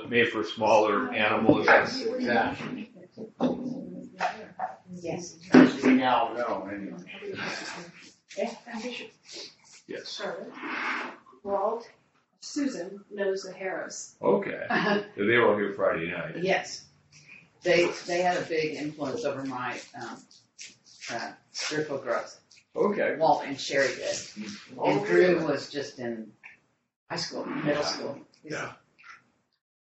small, made for smaller animals. Yes, exactly. Yes. As we now know, anyway. Yes. Charlotte, Walt, Susan knows the Harrows. Okay. They were all here Friday night. Yes. They, they had a big influence over my, um, uh, spiritual growth. Okay. Walt and Sherry did. And Drew was just in high school, middle school. He's Yeah.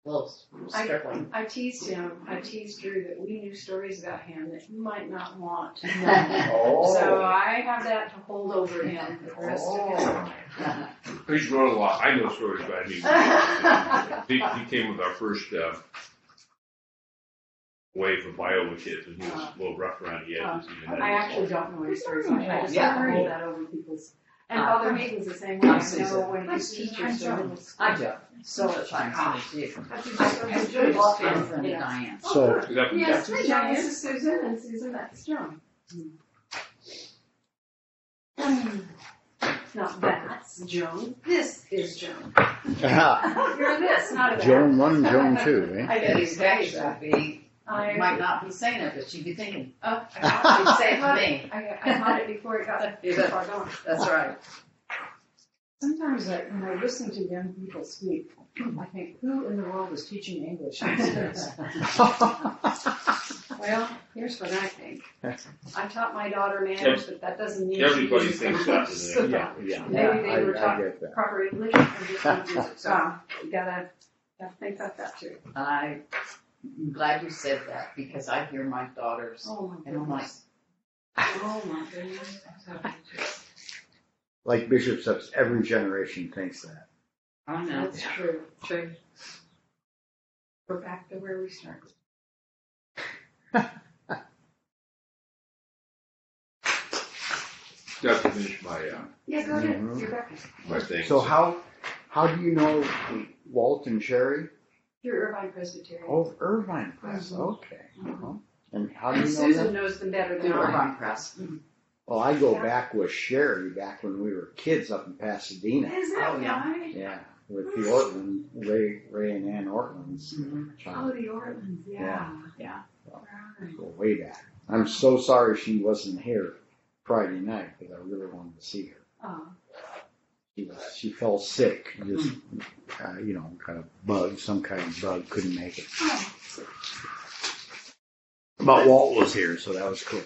A Little stripling. I teased him, I teased Drew that we knew stories about him that you might not want to know. Oh. So I have that to hold over him for the rest of his life. He's grown a lot. I know stories about him. He, he came with our first, uh, wave of Biola kids and he was a little rough around the edges. even then. I actually don't know any stories like that. I just Yeah. have to hold that over people's. And Uh, Father Hayden's the same way. I Susan. know when his teachers are in the I do. So much time to see. That's I just- have good luck in front of Diane. So, Is that- Yes, yeah. John, this is Susan, and Susan, that's John. Not that's Joan, this is Joan. You're this, not a that. Joan one and Joan two, eh? I bet these guys would be, I, might not be saying it, but she'd be thinking, oh, I she'd say it, it to me. I, I caught it before it got too far gone. That's right. Sometimes I, when I listen to young people speak, I think, who in the world is teaching English these days? Well, here's what I think. I taught my daughter manners, but that doesn't mean. she Everybody didn't thinks that, doesn't Yeah, yeah. Maybe they I- were I taught get that. proper English and just didn't use it, so you gotta, gotta think about that too. I'm glad you said that because I hear my daughters Oh my and I'm like, goodness. Oh my goodness. Like Bishop says, every generation thinks that. I know. That's true, true. We're back to where we started. Got to finish my, uh, Yeah, go ahead, Mhm. you're back. my thing. So how, how do you know Walt and Sherry? You're Irvine Presbyterian. Oh, Irvine Press, Mhm. okay. Uh-huh. And how do And you know Susan that? knows them better than I. Irvine Press. Well, I go Yeah. back with Sherry, back when we were kids up in Pasadena. Is Oh, that yeah. right? Yeah, with the Ortlund, Ray, Ray and Ann Ortlunds. Mhm. Oh, child. the Ortlunds, yeah. Yeah. Right. Go way back. I'm so sorry she wasn't here Friday night because I really wanted to see her. Oh, She fell sick, just, uh, you know, kind of bug, some kind of bug, couldn't make it. But Walt was here, so that was cool.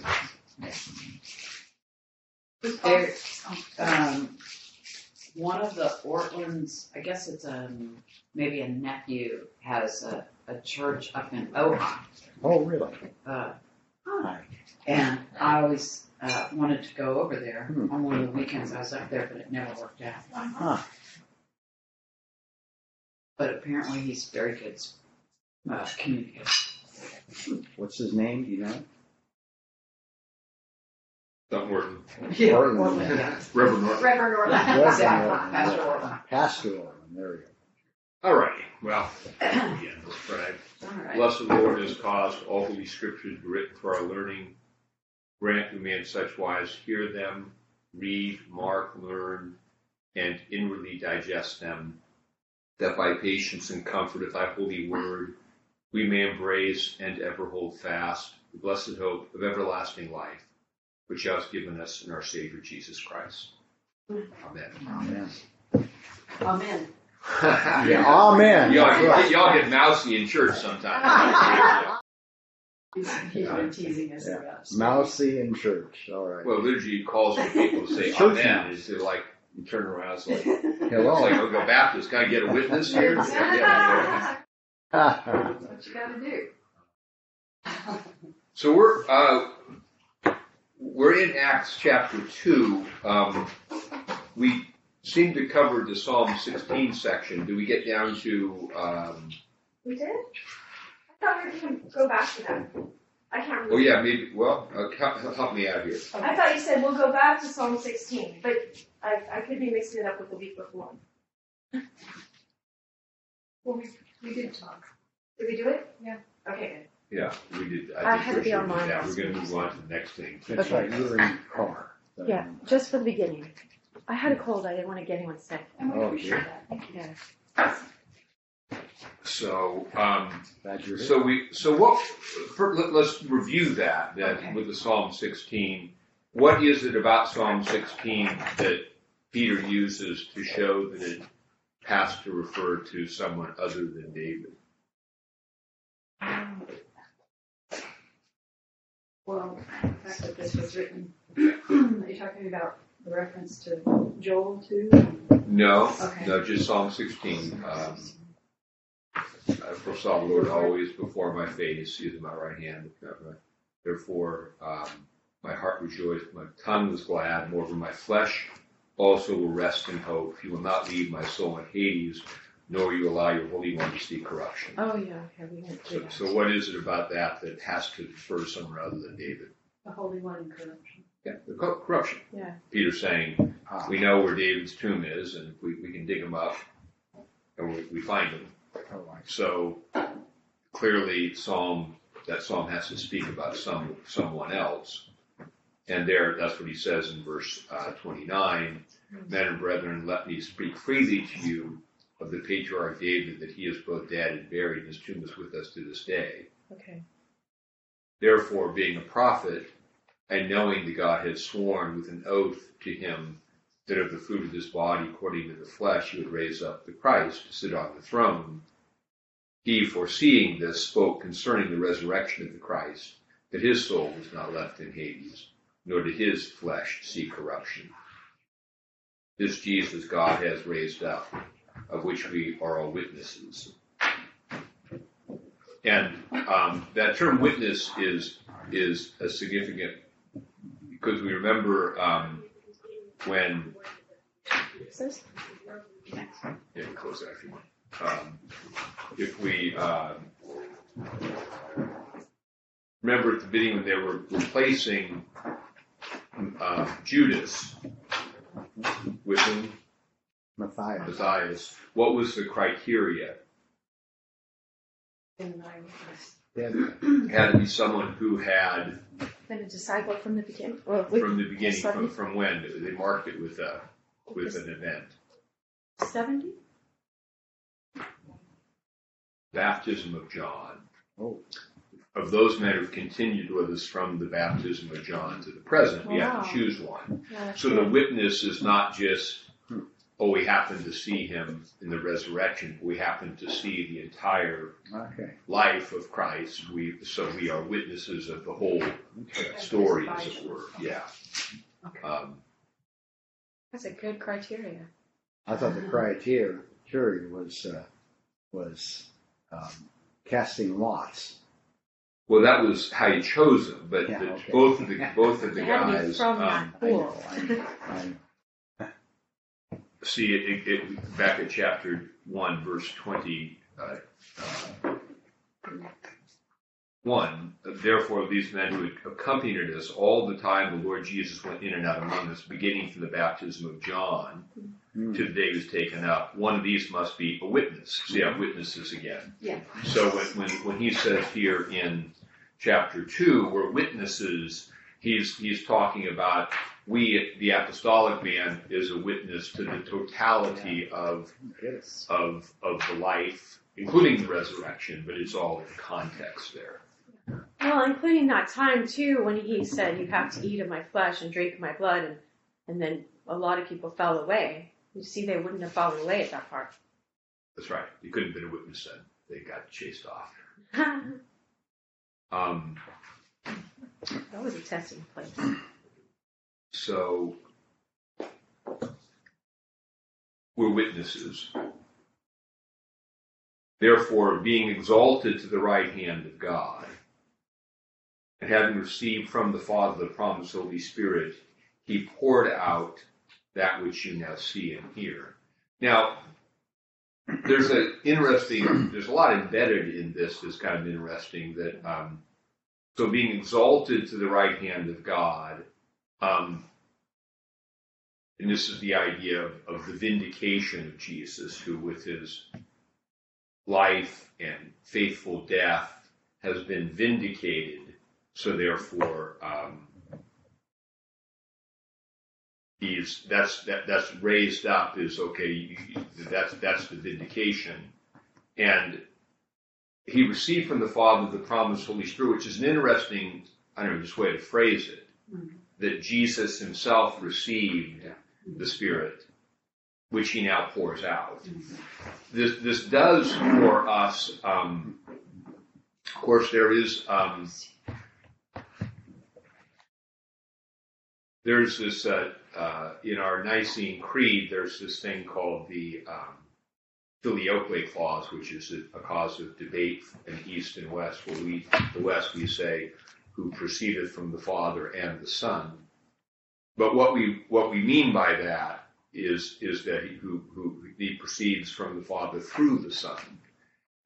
There, um, one of the Ortlunds, I guess it's um maybe a nephew, has a, a church up in Ojai. Oh, really? Uh, Hi. And I always uh, wanted to go over there Hmm. on one of the weekends I was up there, but it never worked out. Huh. But apparently he's very good uh, communicator. What's his name? Do you know? Don't work. Yeah, Ortlund. Ortlund, yeah. Reverend Norton. Reverend Ortlund. Reverend Exactly, Pastor yeah. Pastor Ortlund, there you All righty. Well, again, let's pray. All right. Blessed Lord has caused all holy scriptures written for our learning. Grant we may in such wise hear them, read, mark, learn, and inwardly digest them, that by patience and comfort of thy holy word we may embrace and ever hold fast the blessed hope of everlasting life, which thou hast given us in our Savior Jesus Christ. Amen. Amen. Amen. Yeah, amen. Y'all, y'all get mousy in church sometimes. He's, he's been teasing us Yeah. about. it. Mousy in church, all right. Well, liturgy calls for people to say Church amen. Is it like you turn around? It's like, it's like I'll go Baptist. Can I get a witness here? Yeah. That's what you gotta do. So we're uh, we're in Acts chapter two. Um, we seem to cover the Psalm 16 section. Do we get down to? Um, We did? I thought we were gonna go back to that. I can't remember. oh yeah, maybe. Well, uh, help, help me out here. I thought you said we'll go back to Psalm 16, but I, I could be mixing it up with the week before. Well, we, we did talk. Did we do it? Yeah. Okay, Yeah, we did. I think had to be sure online that. last We're going to move on to the next thing. That's right, you were in the car. Yeah, just for the beginning. I had a cold. I didn't want to get anyone sick. And we Oh, appreciate dear. that. Thank you. Yeah. So, um, Glad you're here. so we, so what, for, let, us review that, that Okay. with the Psalm sixteen. What is it about Psalm sixteen that Peter uses to show that it has to refer to someone other than David? Well, the fact that this was written, are you talking about the reference to Joel too? No, Okay. no, just Psalm sixteen. Um, I foresaw the Lord always before my face, he is at my right hand. Therefore, um, my heart rejoiced, my tongue was glad, moreover my flesh also will rest in hope. He will not leave my soul in Hades, nor will you allow your Holy One to see corruption. Oh, yeah, okay, we went So, that. so what is it about that that has to refer to someone other than David? The Holy One in corruption. Yeah, the co- corruption. Yeah. Peter's saying, we know where David's tomb is, and we, we can dig him up, and we, we find him. So clearly, Psalm that Psalm has to speak about some someone else, and there that's what he says in verse uh, 29. Men and brethren, let me speak freely to you of the patriarch David, that he is both dead and buried, and his tomb is with us to this day. Okay. Therefore, being a prophet, and knowing that God had sworn with an oath to him that of the fruit of his body, according to the flesh, he would raise up the Christ to sit on the throne, he, foreseeing this, spoke concerning the resurrection of the Christ, that his soul was not left in Hades, nor did his flesh see corruption. This Jesus God has raised up, of which we are all witnesses. And um, that term witness is is a significant because we remember um, when yeah, close that if you want. Um, if we um, remember at the beginning when they were replacing uh, Judas with whom? Matthias. Matthias, what was the criteria? In my It had to be someone who had Been a disciple from the beginning. Well, we, from the beginning, from, from when they marked it with a with an event. seventy. Baptism of John. Oh. Of those men who've continued with us from the baptism of John to the present, we have to choose one. Yeah, So the witness is not just, oh, we happen to see him in the resurrection. We happen to see the entire Okay. life of Christ. We so we are witnesses of the whole story, as it were. Yeah. Okay. Um, That's a good criteria. I thought the criteria criteria was uh, was um, casting lots. well, that was how you chose them, but Yeah, the, okay. both of the both of the They had to be guys. from um, that pool. I know. I, I, see it, it, it back at chapter one, verse twenty. Uh, uh, one, therefore, these men who accompanied us all the time the Lord Jesus went in and out among us, beginning from the baptism of John Hmm. to the day he was taken up. One of these must be a witness. See, I have witnesses again. Yeah. So when, when, when he says here in chapter two, we're witnesses, he's, he's talking about we, the apostolic man, is a witness to the totality of, get of, of the life, including the resurrection, but it's all in context there. Well, including that time too when he said, "You have to eat of my flesh and drink of my blood," and and then a lot of people fell away. You see, they wouldn't have fallen away at that part. That's right. He couldn't have been a witness then. They got chased off. Um, that was a testing place. so we're witnesses. Therefore, being exalted to the right hand of God, and having received from the Father the promised Holy Spirit, he poured out that which you now see and hear. Now, there's a interesting, there's a lot embedded in this that's kind of interesting that, um, so being exalted to the right hand of God, um, and this is the idea of, of the vindication of Jesus, who with his life and faithful death has been vindicated. So therefore, um, he's that's that, that's raised up is okay. That's that's the vindication, and he received from the Father the promised Holy Spirit, which is an interesting, I don't know, just way to phrase it, that Jesus himself received the Spirit, which he now pours out. This, this does for us, um, of course, there is, um, there's this, uh, uh, in our Nicene Creed, there's this thing called the um, filioque clause, which is a, cause of debate in East and West, where we, the West, we say, who proceedeth from the Father and the Son. But what we, what we mean by that is, is that he, who, who, he proceeds from the Father through the Son.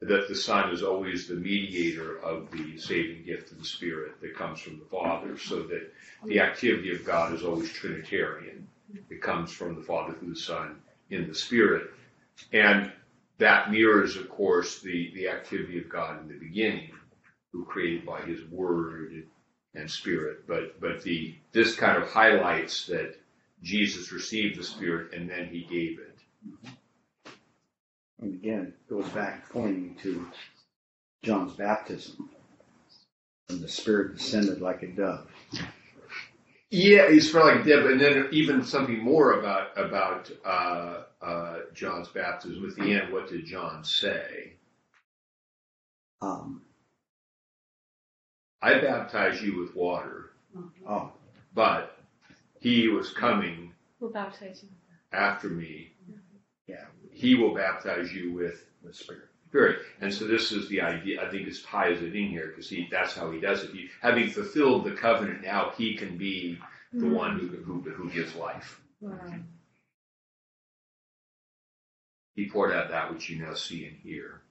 That the Son is always the mediator of the saving gift of the Spirit that comes from the Father, so that the activity of God is always Trinitarian. It comes from the Father through the Son in the Spirit. And that mirrors, of course, the, the activity of God in the beginning, who created by his word and spirit. But but the this kind of highlights that Jesus received the Spirit and then he gave it. And again, it goes back pointing to John's baptism. And the Spirit descended like a dove. Yeah, he's for like Deb, and then even something more about about uh, uh, John's baptism at the end. What did John say? Um, I baptize you with water, oh, but he was coming We'll baptize you. after me. yeah, He will baptize you with the Spirit. Spirit. And so this is the idea. I think this ties it in here because he that's how he does it. He, having fulfilled the covenant, now he can be the mm-hmm. one who who, who gives life. Wow. He poured out that which you now see and hear.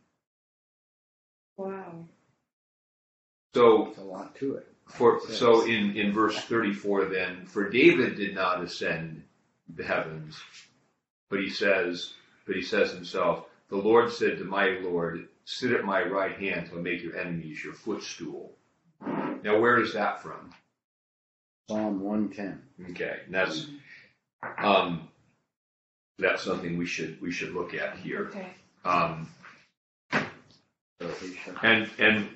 Wow. So There's a lot to it. For so in in verse thirty four, then for David did not ascend the heavens, but he says, but he says himself, the Lord said to my Lord, sit at my right hand till I make your enemies your footstool. Now where is that from? Psalm 110. Okay, and that's um, that's something we should we should look at here. Okay. Um, So he shall- and and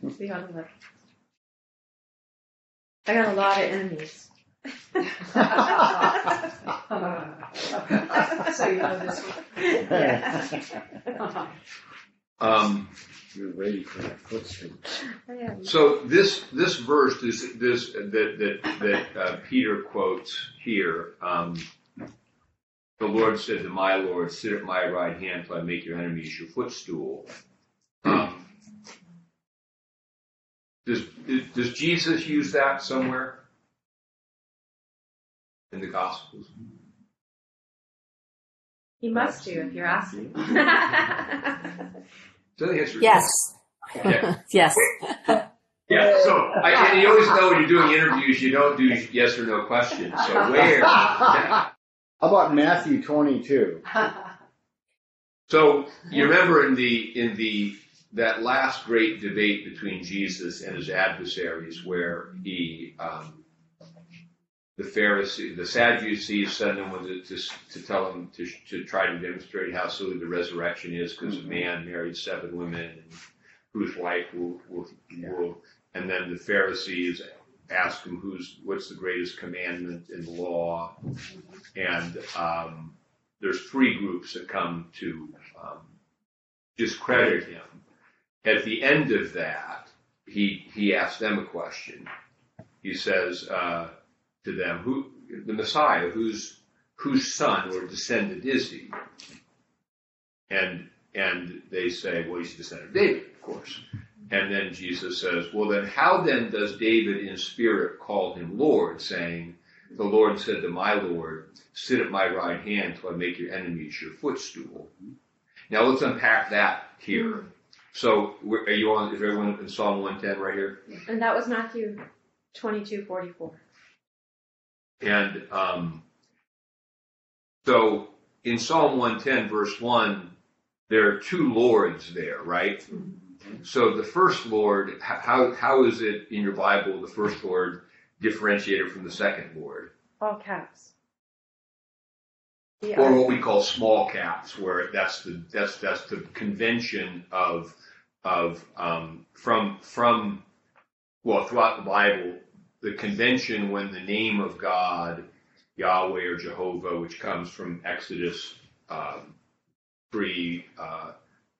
We ought to look. I got a lot of enemies. So you know this one. Yeah. um, You're ready for that footstool. I. So this this verse is this that that that uh, Peter quotes here. Um, the Lord said to my Lord, "Sit at my right hand till I make your enemies your footstool." Um, does does Jesus use that somewhere in the Gospels? He must do if you're asking. So the answer is Yes. Okay. yes. Yeah. So I, and you always know when you're doing interviews, you don't do yes or no questions. So where? How about Matthew 22? So you remember in the in the that last great debate between Jesus and his adversaries, where he um, the Pharisees, the Sadducees sent him to, to to tell him to to try to demonstrate how silly the resurrection is because a man married seven women and whose wife will will, will and then the Pharisees ask him who's what's the greatest commandment in the law and um, there's three groups that come to um, discredit him. At the end of that, he he asks them a question. He says uh, to them, "Who the Messiah? Whose whose son or descendant is he?" And and they say, "Well, he's a descendant of David, of course." And then Jesus says, "Well, then how then does David in spirit call him Lord, saying?" The Lord said to my Lord, Sit at my right hand till I make your enemies your footstool. Now let's unpack that here. Mm-hmm. So we're- are you on, is everyone in Psalm 110 right here? and that was Matthew twenty-two forty-four. And um, so in Psalm 110, verse 1, there are two lords there, right? So the first Lord, how, how is it in your Bible, the first Lord differentiated from the second Lord? All caps. The or what we call small caps, where that's the that's that's the convention of of um, from from well throughout the Bible, the convention when the name of God, Yahweh or Jehovah, which comes from Exodus um, three uh,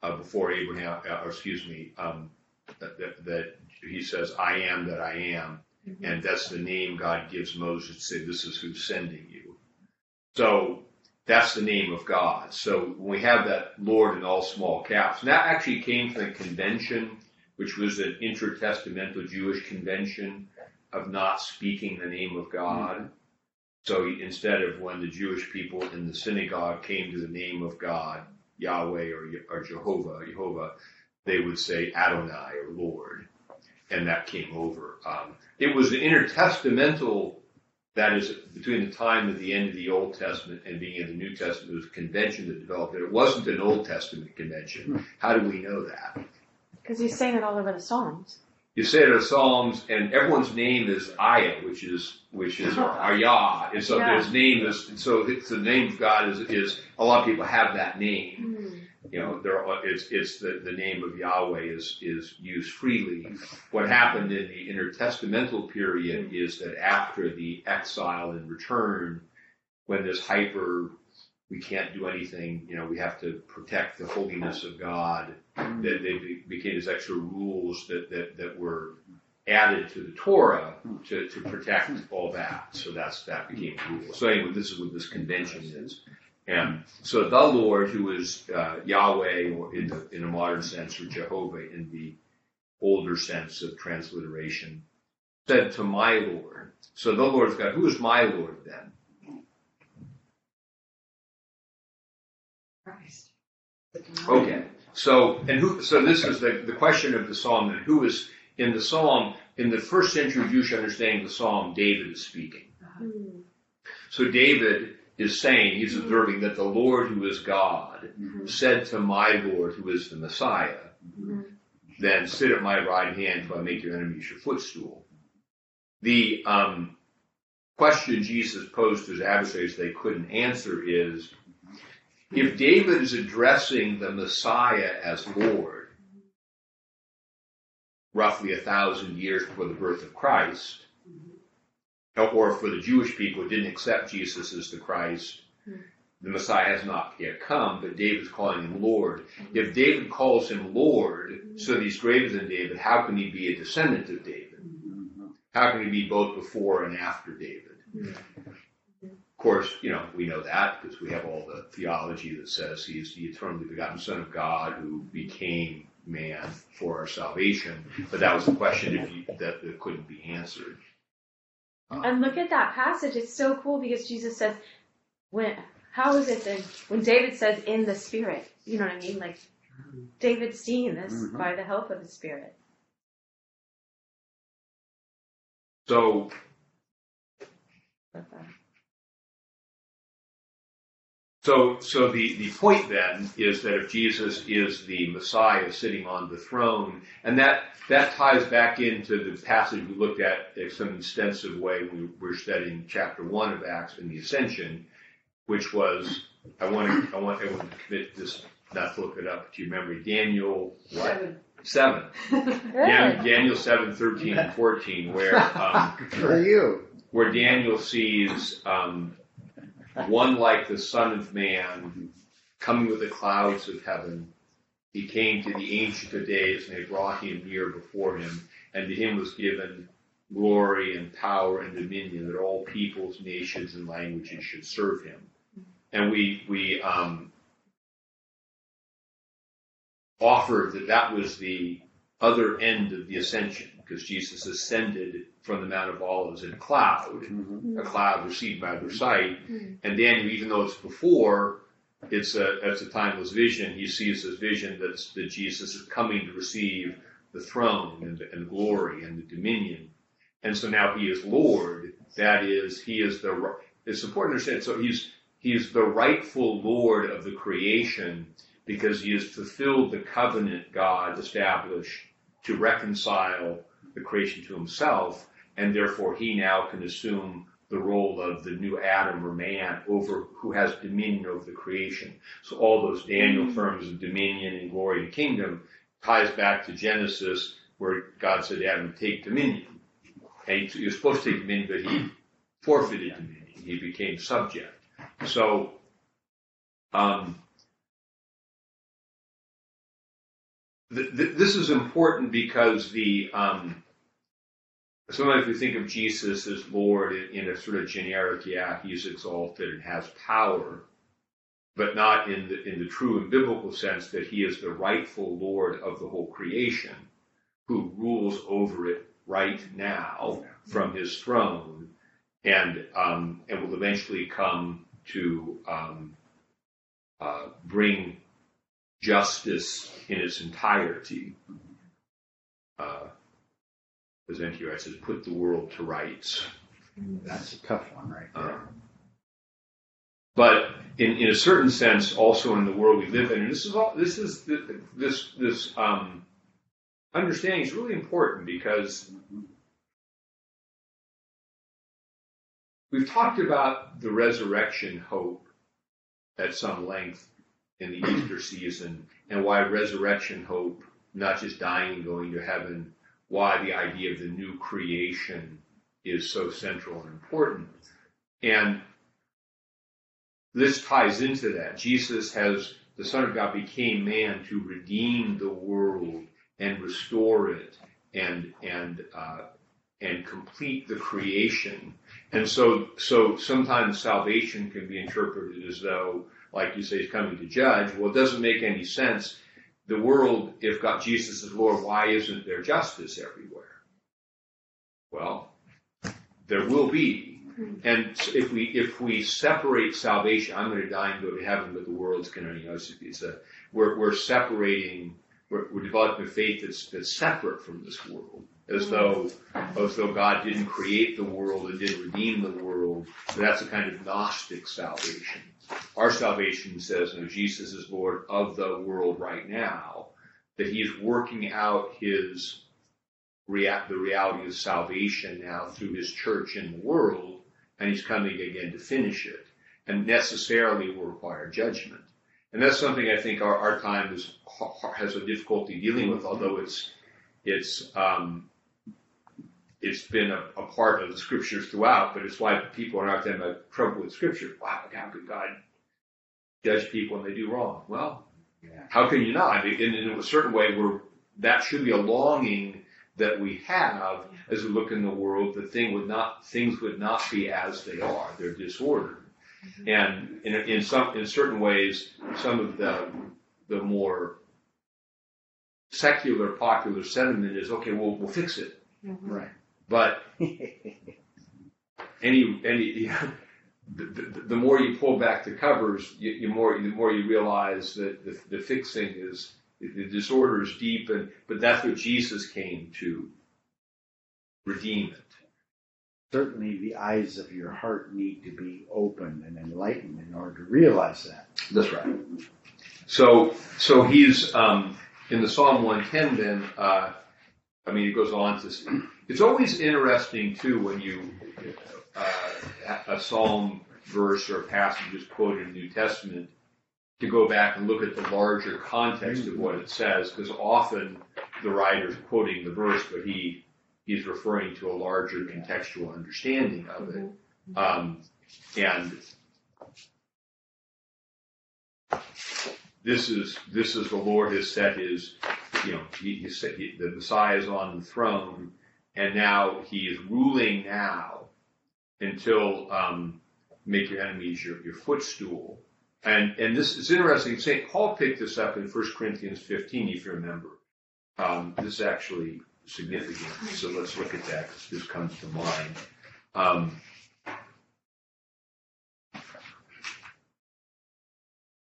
uh, before Abraham, uh, or excuse me, um, that, that, that he says, "I am that I am," and that's the name God gives Moses to say, "This is who's sending you." So that's the name of God. So when we have that Lord in all small caps, and that actually came from the convention, which was an intertestamental Jewish convention of not speaking the name of God. So instead of when the Jewish people in the synagogue came to the name of God, Yahweh or, or Jehovah, Jehovah, they would say Adonai or Lord, and that came over. Um, it was an intertestamental that is between the time of the end of the Old Testament and beginning of the New Testament, it was a convention that developed it. It wasn't an Old Testament convention. How do we know that? Because he's saying it all over the Psalms. You say it in the Psalms, and everyone's name is Ayah, which is which is Ayah, Yah, and so Yeah. his name is so it's the name of God is is a lot of people have that name. Hmm. You know, there are, it's it's the, the name of Yahweh is is used freely. What happened in the intertestamental period is that after the exile and return, when this hyper we can't do anything, you know, we have to protect the holiness of God, that they became these extra rules that, that, that were added to the Torah to, to protect all that. So that's that became a rule. So anyway, this is what this convention is. And so the Lord, who is uh, Yahweh, or in the in a modern sense, or Jehovah in the older sense of transliteration, said to my Lord. So the Lord's God. Who is my Lord then? Okay. So and who? So this is the the question of the psalm. Then who is in the psalm? In the first century Jewish understanding of the psalm, David is speaking. Mm. So David is saying he's observing that the Lord, who is God, said to my Lord, who is the Messiah, Mhm. then sit at my right hand till I make your enemies your footstool. The um, question Jesus posed to his adversaries they couldn't answer is, if David is addressing the Messiah as Lord, roughly a thousand years before the birth of Christ, or for the Jewish people who didn't accept Jesus as the Christ, the Messiah has not yet come, but David's calling him Lord. If David calls him Lord, so that he's greater than David, how can he be a descendant of David? How can he be both before and after David? Of course, you know, we know that because we have all the theology that says he is the eternally begotten Son of God who became man for our salvation. But that was a question if you, that, that couldn't be answered. And look at that passage. It's so cool because Jesus says, when, how is it that when David says in the spirit, you know what I mean? Like David's seeing this Mhm. by the help of the spirit. So So, so the, the point then is that if Jesus is the Messiah sitting on the throne, and that, that ties back into the passage we looked at in some extensive way when we were studying chapter one of Acts and the Ascension, which was, I want to, I want everyone to commit this, not to look it up to your memory, Daniel, what? Seven. Dan- Daniel seven, thirteen, and fourteen, where, um, For you. where Daniel sees um, one like the Son of Man coming with the clouds of heaven. He came to the Ancient of Days, and they brought him near before him, and to him was given glory and power and dominion that all peoples, nations, and languages should serve him. And we we um, offered that that was the other end of the ascension, because Jesus ascended from the Mount of Olives in a cloud, mm-hmm. a cloud received by their mm-hmm. sight. Mm-hmm. And then, even though it's before, it's a it's a timeless vision. He sees this vision that's that Jesus is coming to receive the throne and, and glory and the dominion. And so now he is Lord. That is, he is the. ri- It's important to understand. So he's he's the rightful Lord of the creation because he has fulfilled the covenant God established to reconcile the creation to himself, and therefore he now can assume the role of the new Adam or man over who has dominion over the creation. So all those Daniel terms of dominion and glory and kingdom ties back to Genesis where God said to Adam, take dominion. And he was supposed to take dominion, but he forfeited dominion. He became subject. So, um, th- th- this is important because the um, sometimes we think of Jesus as Lord in, in a sort of generic, yeah, he's exalted and has power, but not in the in the true and biblical sense that he is the rightful Lord of the whole creation, who rules over it right now from his throne, and um, and will eventually come to um, uh, bring justice in its entirety. Uh, as N.T. Wright says, put the world to rights. That's a tough one right there. Um, but in, in a certain sense, also in the world we live in, and this is all this is the, this this um, understanding is really important because we've talked about the resurrection hope at some length in the Easter season, and why resurrection hope, not just dying and going to heaven, why the idea of the new creation is so central and important. And this ties into that. Jesus has, the Son of God became man to redeem the world and restore it and, and, uh, and complete the creation. And so, so sometimes salvation can be interpreted as though, like you say, he's coming to judge. Well, it doesn't make any sense. The world, if God, Jesus is Lord, why isn't there justice everywhere? Well, there will be. And if we if we separate salvation, I'm going to die and go to heaven, but the world's going to, you know, it's, it's a, we're we're separating, we're, we're developing a faith that's that's separate from this world, as mm-hmm. though as though God didn't create the world and didn't redeem the world. So that's a kind of Gnostic salvation. Our salvation says, no, Jesus is Lord of the world right now, that He's working out His rea- the reality of salvation now through His church in the world, and He's coming again to finish it, and necessarily will require judgment. And that's something I think our, our time is, has a difficulty dealing with, although it's it's um, it's been a, a, part of the scriptures throughout, but it's why people are not having trouble with scripture. Wow, how could God judge people when they do wrong? Well, Yeah. how can you not? I mean, in, in a certain way, we're, that should be a longing that we have as we look in the world that thing would not, things would not be as they are. They're disordered. Mm-hmm. And in, in some, in certain ways, some of the, the more secular popular sentiment is, okay, we'll, we'll fix it. Mm-hmm. Right. But any any the, the, the more you pull back the covers, you, you more the more you realize that the, the fixing is the disorder is deep, and but that's what Jesus came to redeem it. Certainly, the eyes of your heart need to be opened and enlightened in order to realize that. That's right. So so he's um, in the Psalm 110. Then uh, I mean, it goes on to. It's always interesting too when you uh, a psalm verse or a passage is quoted in the New Testament to go back and look at the larger context of what it says, because often the writer's quoting the verse, but he he's referring to a larger contextual understanding of it. Um, and this is this is the Lord has set his, you know, he, he said he, the Messiah is on the throne, and now he is ruling now until um, make your enemies your, your footstool. And and this is interesting. Saint Paul picked this up in 1 Corinthians 15, if you remember. Um, this is actually significant. So let's look at that because this comes to mind. Um,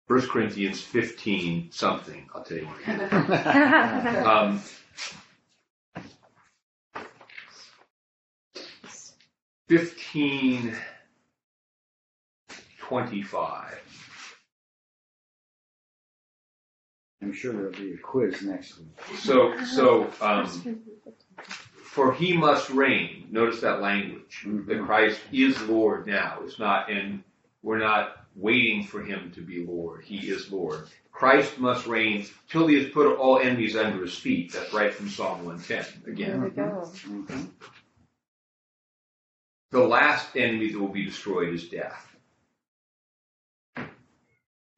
First Corinthians 15 something. I'll tell you what. Um, Fifteen twenty-five. I'm sure there'll be a quiz next week. So, so, um, for he must reign. Notice that language. That Mhm. Christ is Lord now. It's not, and we're not waiting for him to be Lord. He is Lord. Christ must reign till he has put all enemies under his feet. That's right from Psalm 110. There Again, we go. Mhm. The last enemy that will be destroyed is death.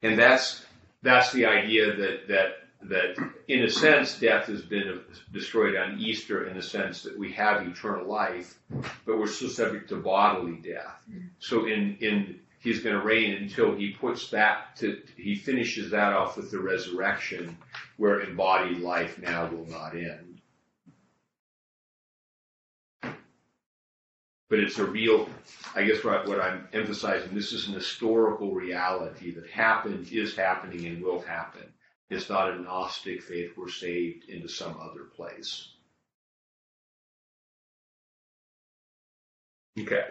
And that's, that's the idea that, that, that in a sense, death has been destroyed on Easter in the sense that we have eternal life, but we're still subject to bodily death. So in, in, he's going to reign until he puts that to, he finishes that off with the resurrection where embodied life now will not end. But it's a real, I guess what, what I'm emphasizing, this is an historical reality that happened, is happening, and will happen. It's not a Gnostic faith we're saved into some other place. Okay.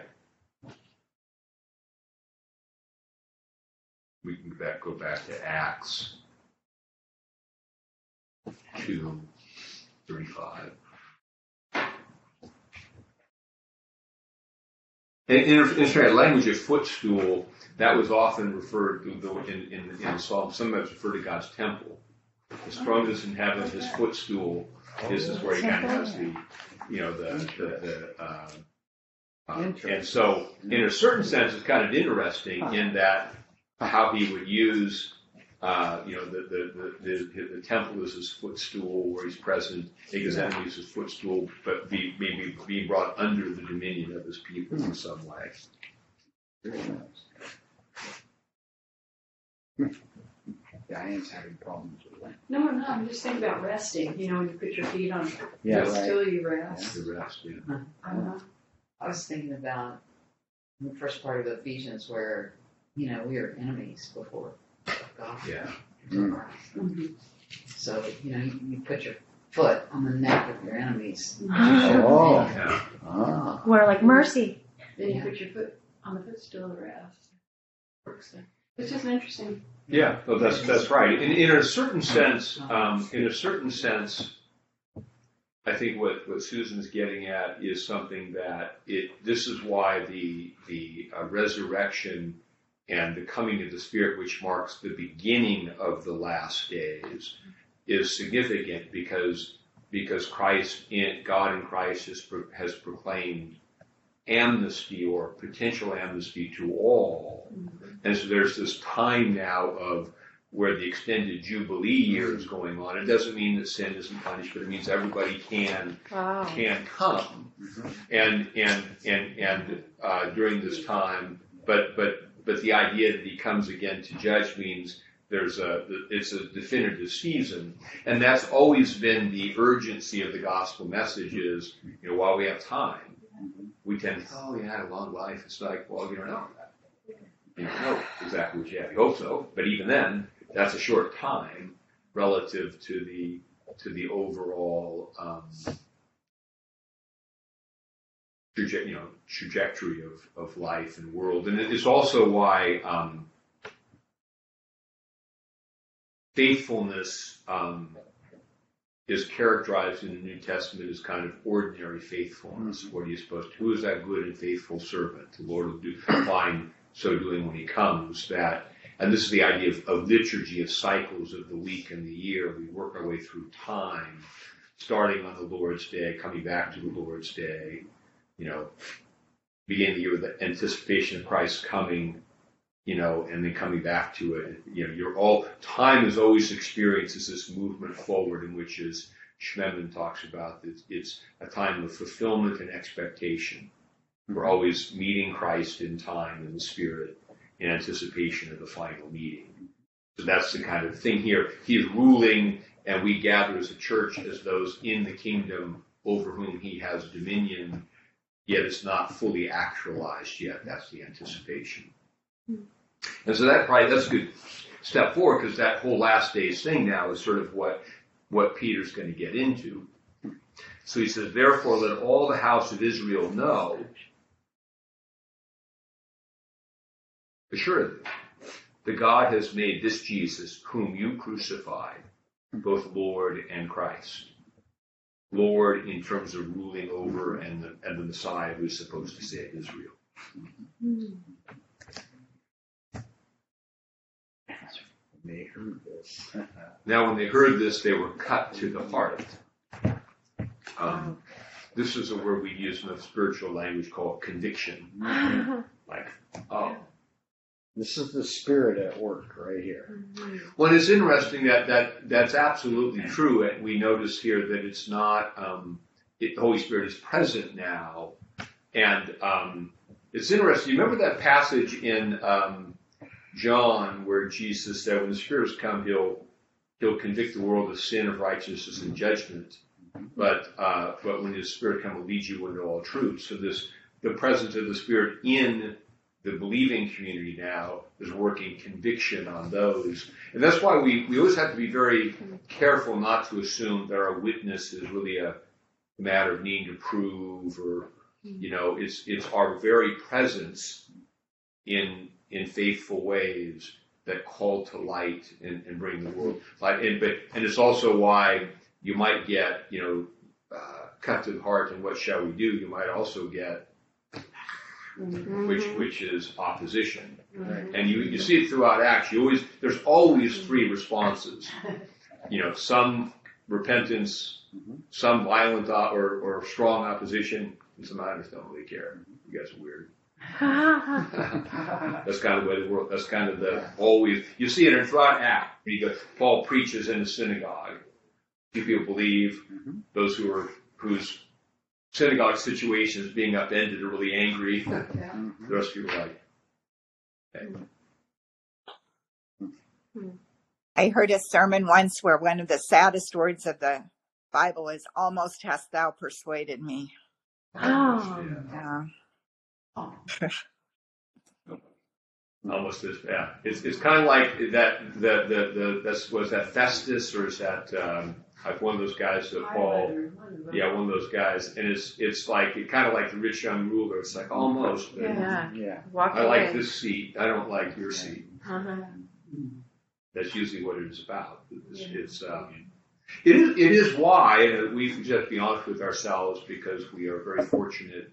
We can back, go back to Acts 2, 35. In, in, in fact, language of footstool, that was often referred to the, in, in, in Psalm, sometimes referred to God's temple. The strongest in heaven, his footstool, this is where he kind of has the, you know, the, the, the uh, uh, and so, in a certain sense, it's kind of interesting in that how he would use, uh, you know, the, the, the, the, the temple is his footstool where he's present, take his enemies as footstool, but be, maybe being brought under the dominion of his people in some way. Very nice. Diane's having problems with that. No, no, I'm just thinking about resting, you know, when you put your feet on, Yeah, just right. till you rest. The rest, yeah. Uh-huh. I was thinking about the first part of Ephesians where, you know, we are enemies before God. Yeah. Mm. Mhm. So, you know, you, you put your foot on the neck of your enemies. Oh, Yeah. ah. We're like mercy. Then you put your foot on the footstool to rest. Works there. It's just interesting. Yeah, well, that's, that's right. In, in a certain sense, um, in a certain sense, I think what, what Susan's getting at is something that it, this is why the, the uh, resurrection and the coming of the Spirit, which marks the beginning of the last days, is significant because, because Christ, in, God in Christ has, has proclaimed amnesty or potential amnesty to all. And so there's this time now of where the extended Jubilee year is going on. It doesn't mean that sin isn't punished, but it means everybody can Wow. can come. And and and and uh, during this time, but but but the idea that he comes again to judge means there's a it's a definitive season, and that's always been the urgency of the gospel message is you know while we have time, we tend to oh he had a long life. It's like well you don't know. You don't know exactly what you have. You hope so, but even then, that's a short time relative to the to the overall um, traje- you know trajectory of, of life and world. And it's also why um, faithfulness um, is characterized in the New Testament as kind of ordinary faithfulness. What are you supposed to? Who is that good and faithful servant? The Lord will do find so doing when He comes. That and this is the idea of, of liturgy of cycles of the week and the year. We work our way through time, starting on the Lord's Day, coming back to the Lord's Day. You know, beginning the year with the anticipation of Christ coming, you know, and then coming back to it. You know, you're all time is always experiences this movement forward, in which is Schmemann talks about. It's, it's a time of fulfillment and expectation. We're always meeting Christ in time in the Spirit in anticipation of the final meeting. So that's the kind of thing here. He is ruling, and we gather as a church as those in the kingdom over whom he has dominion, yet it's not fully actualized yet. That's the anticipation. Hmm. And so that probably that's a good step forward because that whole last days thing now is sort of what what Peter's going to get into. So he says, therefore, let all the house of Israel know assuredly that God has made this Jesus, whom you crucified, both Lord and Christ. Lord in terms of ruling over and the, and the Messiah who's supposed to save Israel. They heard this. Now, when they heard this, they were cut to the heart. Um, this is a word we use in the spiritual language called conviction. Like, oh. This is the spirit at work right here. Well, it's interesting that, that that's absolutely true, and we notice here that it's not, um, it, the Holy Spirit is present now, and um, it's interesting. You remember that passage in um, John where Jesus said, "When the Spirit has come, he'll he'll convict the world of sin, of righteousness, and judgment." But uh, but when His Spirit comes, will lead you into all truth. So this the presence of the Spirit in the believing community now is working conviction on those. And that's why we, we always have to be very careful not to assume that our witness is really a matter of needing to prove or, you know, it's, it's our very presence in, in faithful ways that call to light and, and bring the world light. And, but, and it's also why you might get, you know, uh, cut to the heart and what shall we do? You might also get which mm-hmm. which is opposition. And you, you see it throughout Acts. You always there's always three responses. You know, some repentance, mm-hmm. some violent o- or, or strong opposition, and some others don't really care. Mm-hmm. You guys are weird. that's kind of the way the world. That's kind of the always. You see it in throughout Acts. You go, Paul preaches in the synagogue. Few people believe. Those who are whose synagogue situation is being upended are really angry. The rest of you are like, I heard a sermon once where one of the saddest words of the Bible is almost hast thou persuaded me. Oh. Yeah. almost as yeah. It's it's kind of like that. The the the that's was that Festus or is that um, like one of those guys that fall. Yeah, one of those guys, and it's it's like it kind of like the rich young ruler. It's like almost. but Yeah. Yeah. Walk I away. like this seat. I don't like your seat. Uh-huh. That's usually what it is about. It's, it's um, it is it is why and we should just be honest with ourselves because we are very fortunate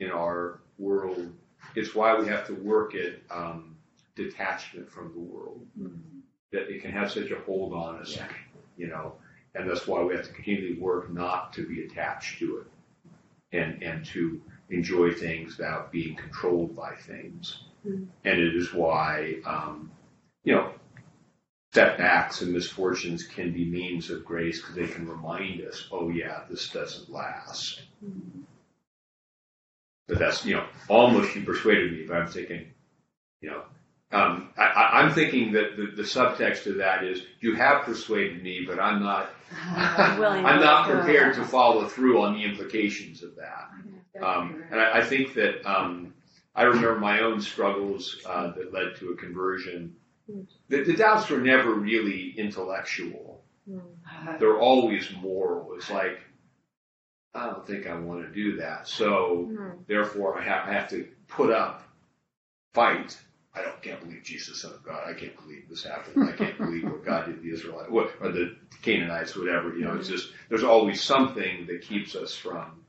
in our world. It's why we have to work at um, detachment from the world. That it can have such a hold on us, you know, and that's why we have to continually work not to be attached to it, and and to enjoy things without being controlled by things. Mm. And it is why, um, you know, setbacks and misfortunes can be means of grace because they can remind us, oh yeah, this doesn't last. But that's, you know, almost you persuaded me, but I'm thinking, you know, um, I, I'm thinking that the, the subtext of that is, you have persuaded me, but I'm not, to I'm not prepared to follow through on the implications of that. Um, and I, I think that um, I remember my own struggles uh, that led to a conversion. The, the doubts were never really intellectual; they're always moral. It's like I don't think I want to do that, so therefore I have, I have to put up, fight. I don't can't believe Jesus, Son of God. I can't believe this happened. I can't believe what God did to the Israelites, or the Canaanites, whatever. You know, it's just there's always something that keeps us from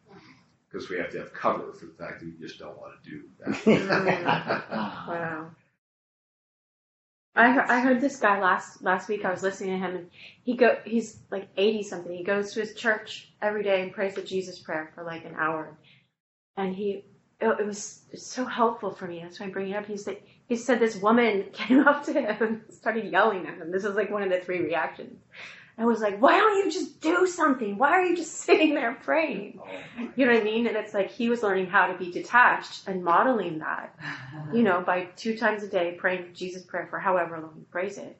because we have to have cover for the fact that we just don't want to do that. Wow. I heard, I heard this guy last last week. I was listening to him, and he go he's like eighty something. He goes to his church every day and prays the Jesus prayer for like an hour, and he it, it was so helpful for me. That's why I bring it up. He's like he said this woman came up to him and started yelling at him. This is like one of the three reactions. I was like, why don't you just do something? Why are you just sitting there praying? Oh, you know what I mean? And it's like he was learning how to be detached and modeling that you know, by two times a day praying Jesus prayer for however long he prays it.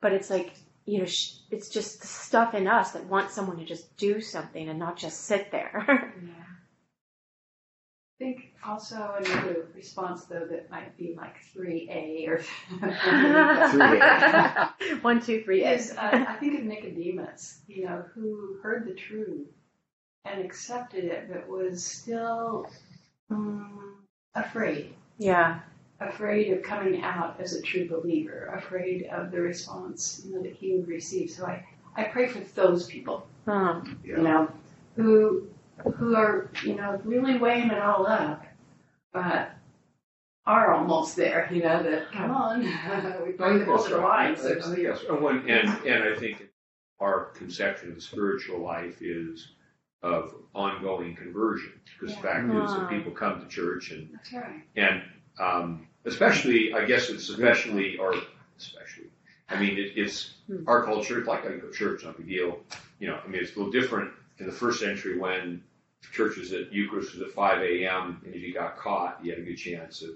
But it's like, you know, it's just the stuff in us that wants someone to just do something and not just sit there. I think also another response though that might be like three A or One, two, three, is is. uh, I think of Nicodemus, you know, who heard the truth and accepted it, but was still um, afraid, yeah. afraid of coming out as a true believer, afraid of the response you know that he would receive. So I, I pray for those people, Um, you know, who who are, you know, really weighing it all up, but are almost there, you know, that come on, we bring them over the line, so to speak. Yes, and, and, and I think our conception of the spiritual life is of ongoing conversion. Because the fact is that people come to church and, That's right. and, um, especially, I guess it's especially, or especially, I mean, it, it's Hmm. our culture, it's like I go to church, not a big deal. You know, I mean, it's a little different in the first century when churches at Eucharist was at 5 a.m. and if you got caught, you had a good chance of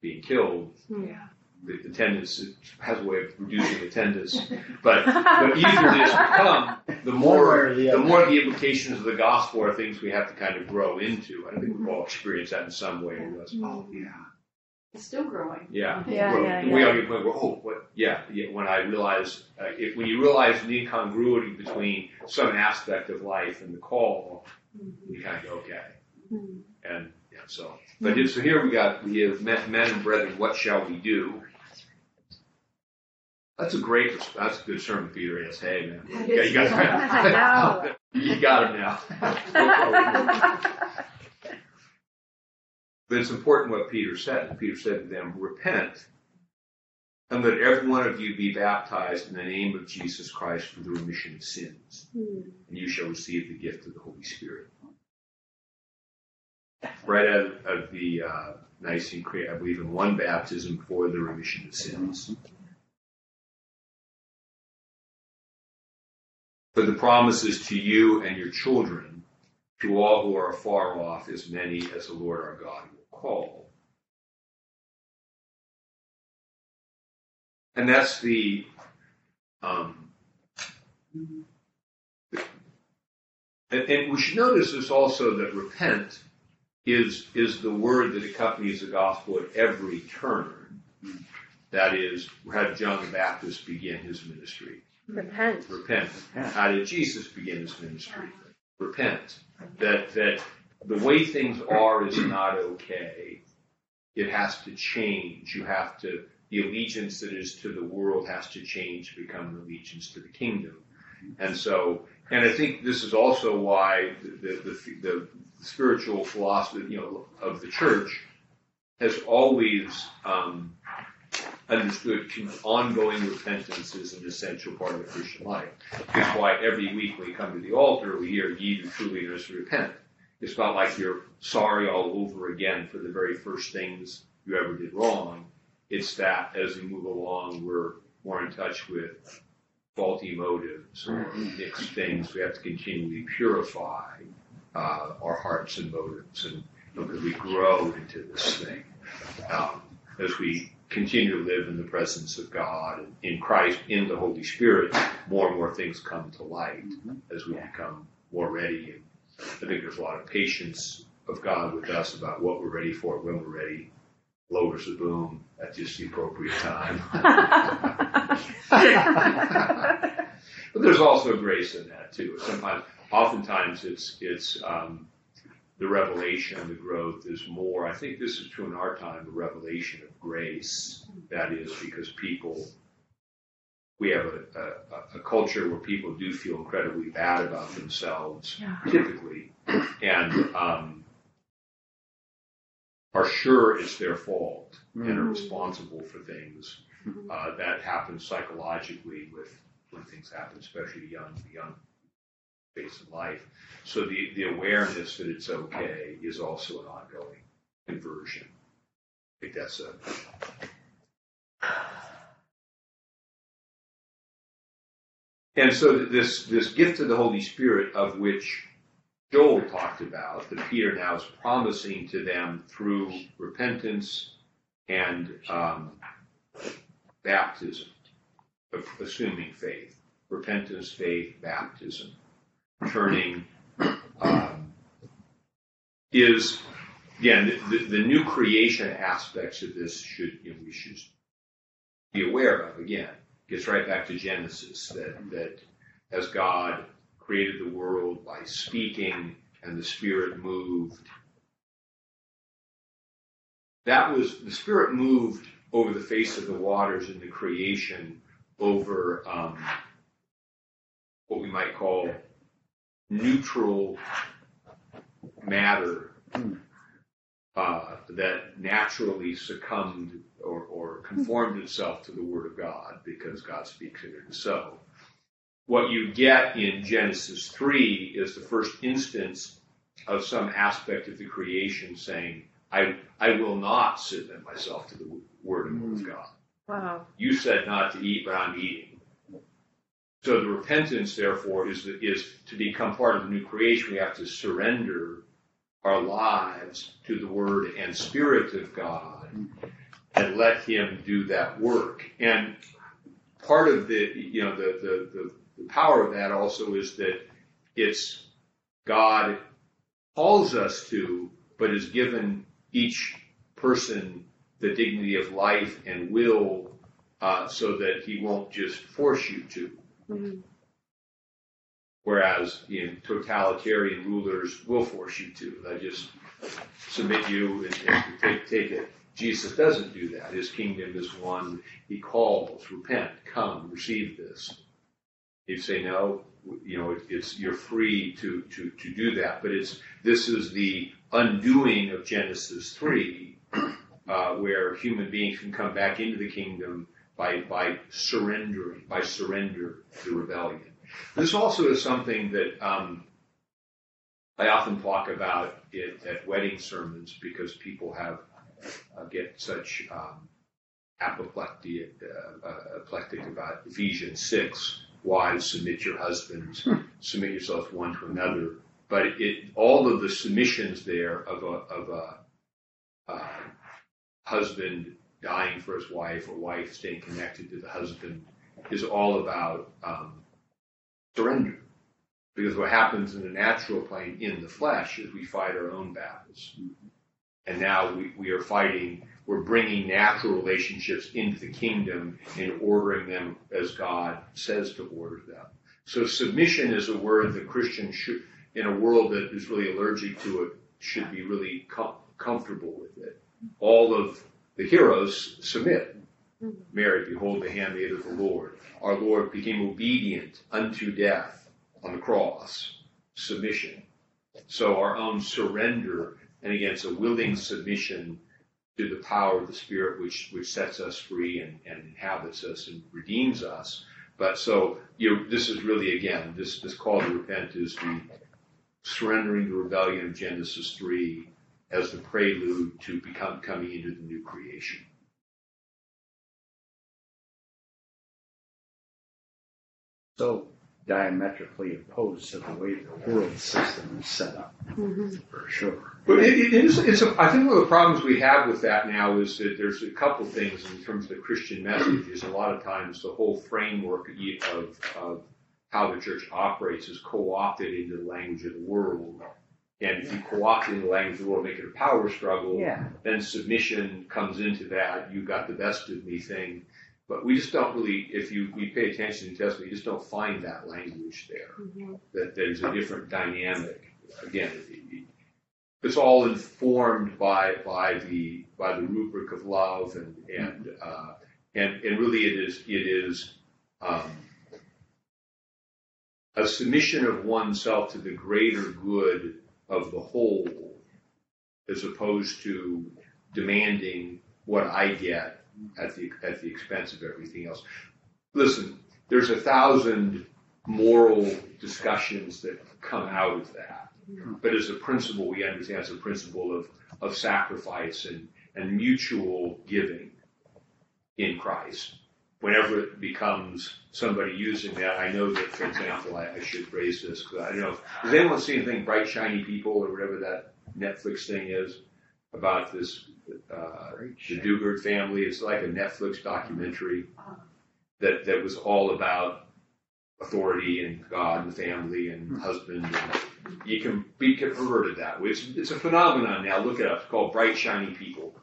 being killed. Yeah. The attendance has a way of reducing attendance, but the easier it is to come, the more the the more the implications of the gospel are things we have to kind of grow into. I think we've all experienced that in some way. Where it's, oh yeah, It's still growing. yeah. Yeah, Well, yeah, We yeah. all get point where oh what yeah, yeah when I realize uh, if when you realize the incongruity between some aspect of life and the call, you kind of go okay. Hmm. And yeah, so but here- so here we got we have men, men and brethren, what shall we do? That's a great that's a good sermon, Peter. Yes, hey man, yeah, you got I know. you got him now. but it's important what Peter said. Peter said to them, "Repent." And let every one of you be baptized in the name of Jesus Christ for the remission of sins, and you shall receive the gift of the Holy Spirit. Right out of, the uh, Nicene Creed, I believe in one baptism for the remission of sins. But the promise is to you and your children, to all who are afar off, as many as the Lord our God will call. And that's the, um, and, and we should notice this also that repent is, is the word that accompanies the gospel at every turn. That is, how did John the Baptist begin his ministry? Repent. Repent. How did Jesus begin his ministry? Repent. That that the way things are is not okay. It has to change. You have to the allegiance that is to the world has to change to become an allegiance to the kingdom. And so, and I think this is also why the the, the, the spiritual philosophy, you know, of the church has always um, understood ongoing repentance is an essential part of the Christian life. It's why every week we come to the altar, we hear, ye do truly repent. It's not like you're sorry all over again for the very first things you ever did wrong. It's that as we move along, we're more in touch with faulty motives or mixed things. We have to continually purify uh, our hearts and motives, and because we grow into this thing um, as we continue to live in the presence of God and in Christ, in the Holy Spirit. More and more things come to light as we become more ready. And I think there's a lot of patience of God with us about what we're ready for, when we're ready. Lowers the boom at just the appropriate time. But there's also grace in that too. Sometimes, oftentimes, it's it's um, the revelation, the growth is more. I think this is true in our time. The revelation of grace. That is because people. We have a, a, a culture where people do feel incredibly bad about themselves, Yeah. typically, and um, are sure it's their fault and are responsible for things uh, that happens psychologically with when things happen, especially young young phase of life. So the the awareness that it's okay is also an ongoing conversion. I think that's a and so this this gift of the Holy Spirit of which Joel talked about, that Peter now is promising to them through repentance and um, baptism, assuming faith, repentance, faith, baptism, turning, um, is again the, the, new creation aspects of this should you know, we should be aware of. Again, gets right back to Genesis that that as God created the world by speaking and the Spirit moved. That was the Spirit moved over the face of the waters in the creation over um, what we might call neutral matter uh, that naturally succumbed or, or conformed itself to the Word of God because God speaks it and so. What you get in Genesis 3 is the first instance of some aspect of the creation saying, I, I will not submit myself to the Word and will of hmm. God. Wow. You said not to eat, but I'm eating. So the repentance, therefore, is, is to become part of the new creation. We have to surrender our lives to the Word and Spirit of God and let Him do that work. And part of the, you know, the, the, the, the power of that also is that it's God calls us to, but has given each person the dignity of life and will uh, so that he won't just force you to. Mhm. Whereas in totalitarian rulers will force you to. They just submit you and, and take, take it. Jesus doesn't do that. His kingdom is one. He calls, repent, come, receive this. You say no, you know, it's you're free to, to, to do that. But it's this is the undoing of Genesis three, uh, where human beings can come back into the kingdom by by surrendering, by surrender to rebellion. This also is something that um, I often talk about it at wedding sermons because people have uh, get such um, apoplectic, uh, uh, about Ephesians six. Wives, submit your husbands, submit yourselves one to another. But it, all of the submissions there of a, of a uh, husband dying for his wife or wife staying connected to the husband is all about um, surrender. Because what happens in the natural plane in the flesh is we fight our own battles. And now we, we are fighting, we're bringing natural relationships into the kingdom and ordering them as God says to order them. So submission is a word that Christians should, in a world that is really allergic to it, should be really com- comfortable with it. All of the heroes submit. Mary, behold the handmaid of the Lord. Our Lord became obedient unto death on the cross. Submission. So our own surrender, and again, it's a willing submission to the power of the Spirit which, which sets us free and, and inhabits us and redeems us. But so, you know, this is really, again, this, this call to repent is the surrendering the rebellion of Genesis 3 as the prelude to become coming into the new creation. So diametrically opposed to the way the world system is set up, Mhm. for sure. But it, it is, it's a, I think one of the problems we have with that now is that there's a couple things in terms of the Christian message is a lot of times the whole framework of, of how the church operates is co-opted into the language of the world. And if you co-opt into the language of the world, make it a power struggle, Yeah. then submission comes into that, you got the best of me thing. But we just don't really, if you, we pay attention to Testament, you just don't find that language there Mhm. that there's a different dynamic. Again, it- it- it's all informed by by the by the rubric of love and and uh, and and really it is it is um, a submission of oneself to the greater good of the whole, as opposed to demanding what I get at the at the expense of everything else. Listen, there's a thousand moral discussions that come out of that. But as a principle, we understand it's a principle of, of sacrifice and, and mutual giving in Christ. Whenever it becomes somebody using that, I know that, for example, I, I should raise this because I don't know. Does anyone see anything Bright Shiny People or whatever that Netflix thing is about this uh, the Duggar family? It's like a Netflix documentary that that was all about authority and God and family and husband. And you can be converted that way. It's, it's a phenomenon now. Look it up. It's called Bright Shiny People.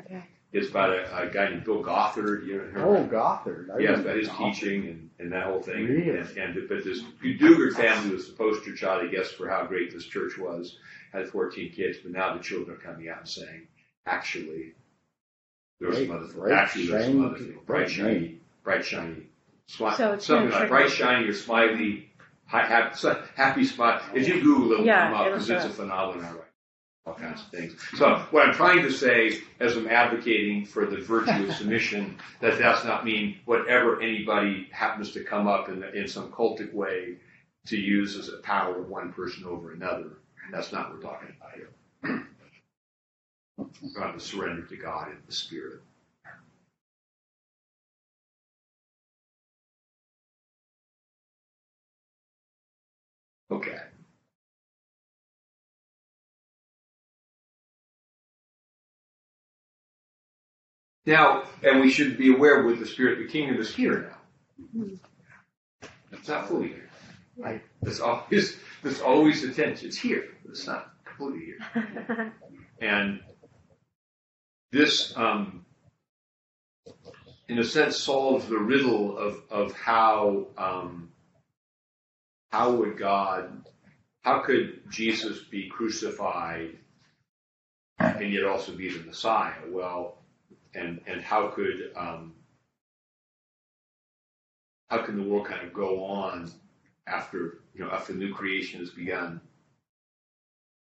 Okay. It's about a, a guy named Bill Gothard. You heard Oh, Gothard. I yeah, about his Gothard. teaching and, and that whole thing. Really? And, and but this Duggar family was the poster child, I guess, for how great this church was. Had 14 kids, but now the children are coming out and saying, actually, there was some Bright- other thing. bright, Actually, there's some shiny other thing. Bright, Bright, shiny, bright, shiny. Smi- So it's something gonna like bright, shiny, or smiley Hi, happy, happy spot. If you Google it, it'll Yeah, come up it'll because show it's a phenomenon, right? All kinds of things. So what I'm trying to say, as I'm advocating for the virtue of submission, that does not mean whatever anybody happens to come up in, in some cultic way to use as a power of one person over another. That's not what we're talking about here. About to surrender to God in the Spirit. Okay. Now, and we should be aware with the Spirit, the kingdom is here now. It's not fully here. Right. There's always, there's always a tension. It's here, but it's not completely here. And this, um, in a sense, solves the riddle of, of how, um, how would God, how could Jesus be crucified and yet also be the Messiah? Well, and, and how could, um, how can the world kind of go on after, you know, after the new creation has begun?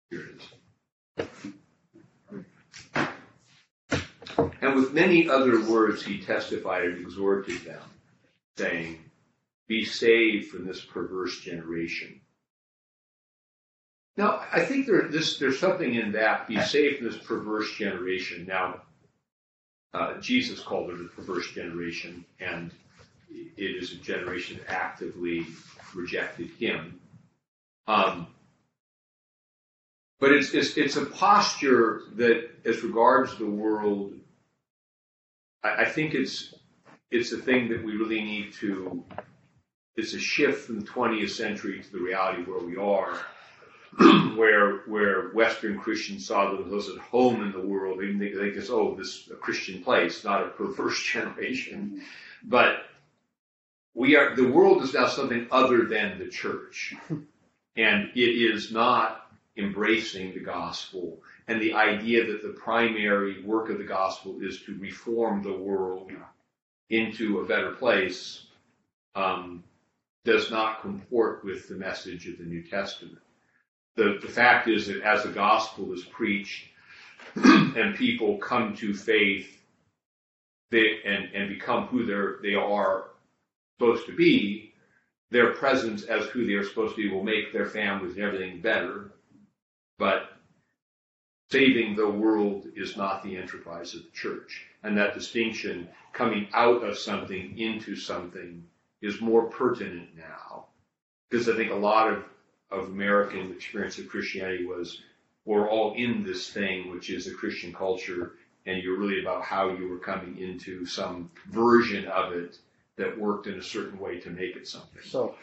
Here it is. And with many other words, he testified and exhorted them, saying, Be saved from this perverse generation. Now, I think there, this, there's something in that, be saved from this perverse generation. Now, uh, Jesus called it a perverse generation, and it is a generation that actively rejected him. Um, but it's, it's, it's a posture that, as regards the world, I, think it's, it's a thing that we really need to, it's a shift from the 20th century to the reality where we are, where, where Western Christians saw themselves at home in the world. They think, they think oh, this a Christian place, not a perverse generation. But we are, the world is now something other than the church. And it is not embracing the gospel and the idea that the primary work of the gospel is to reform the world into a better place um, does not comport with the message of the New Testament. The, the fact is that as the gospel is preached and people come to faith they, and, and become who they're, they are supposed to be, their presence as who they are supposed to be will make their families and everything better. But saving the world is not the enterprise of the church. And that distinction coming out of something into something is more pertinent now. Because I think a lot of, of American experience of Christianity was we're all in this thing, which is a Christian culture, and you're really about how you were coming into some version of it that worked in a certain way to make it something. So,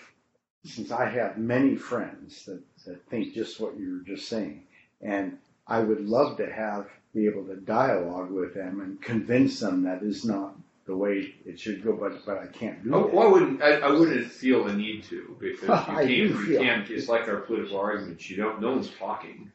since I have many friends that, that think just what you were just saying, and I would love to have be able to dialogue with them and convince them that is not the way it should go, but but I can't do Oh, that. well, I wouldn't. I, I wouldn't feel the need to because you can't. You can't. It's like our political arguments. You don't. No one's talking.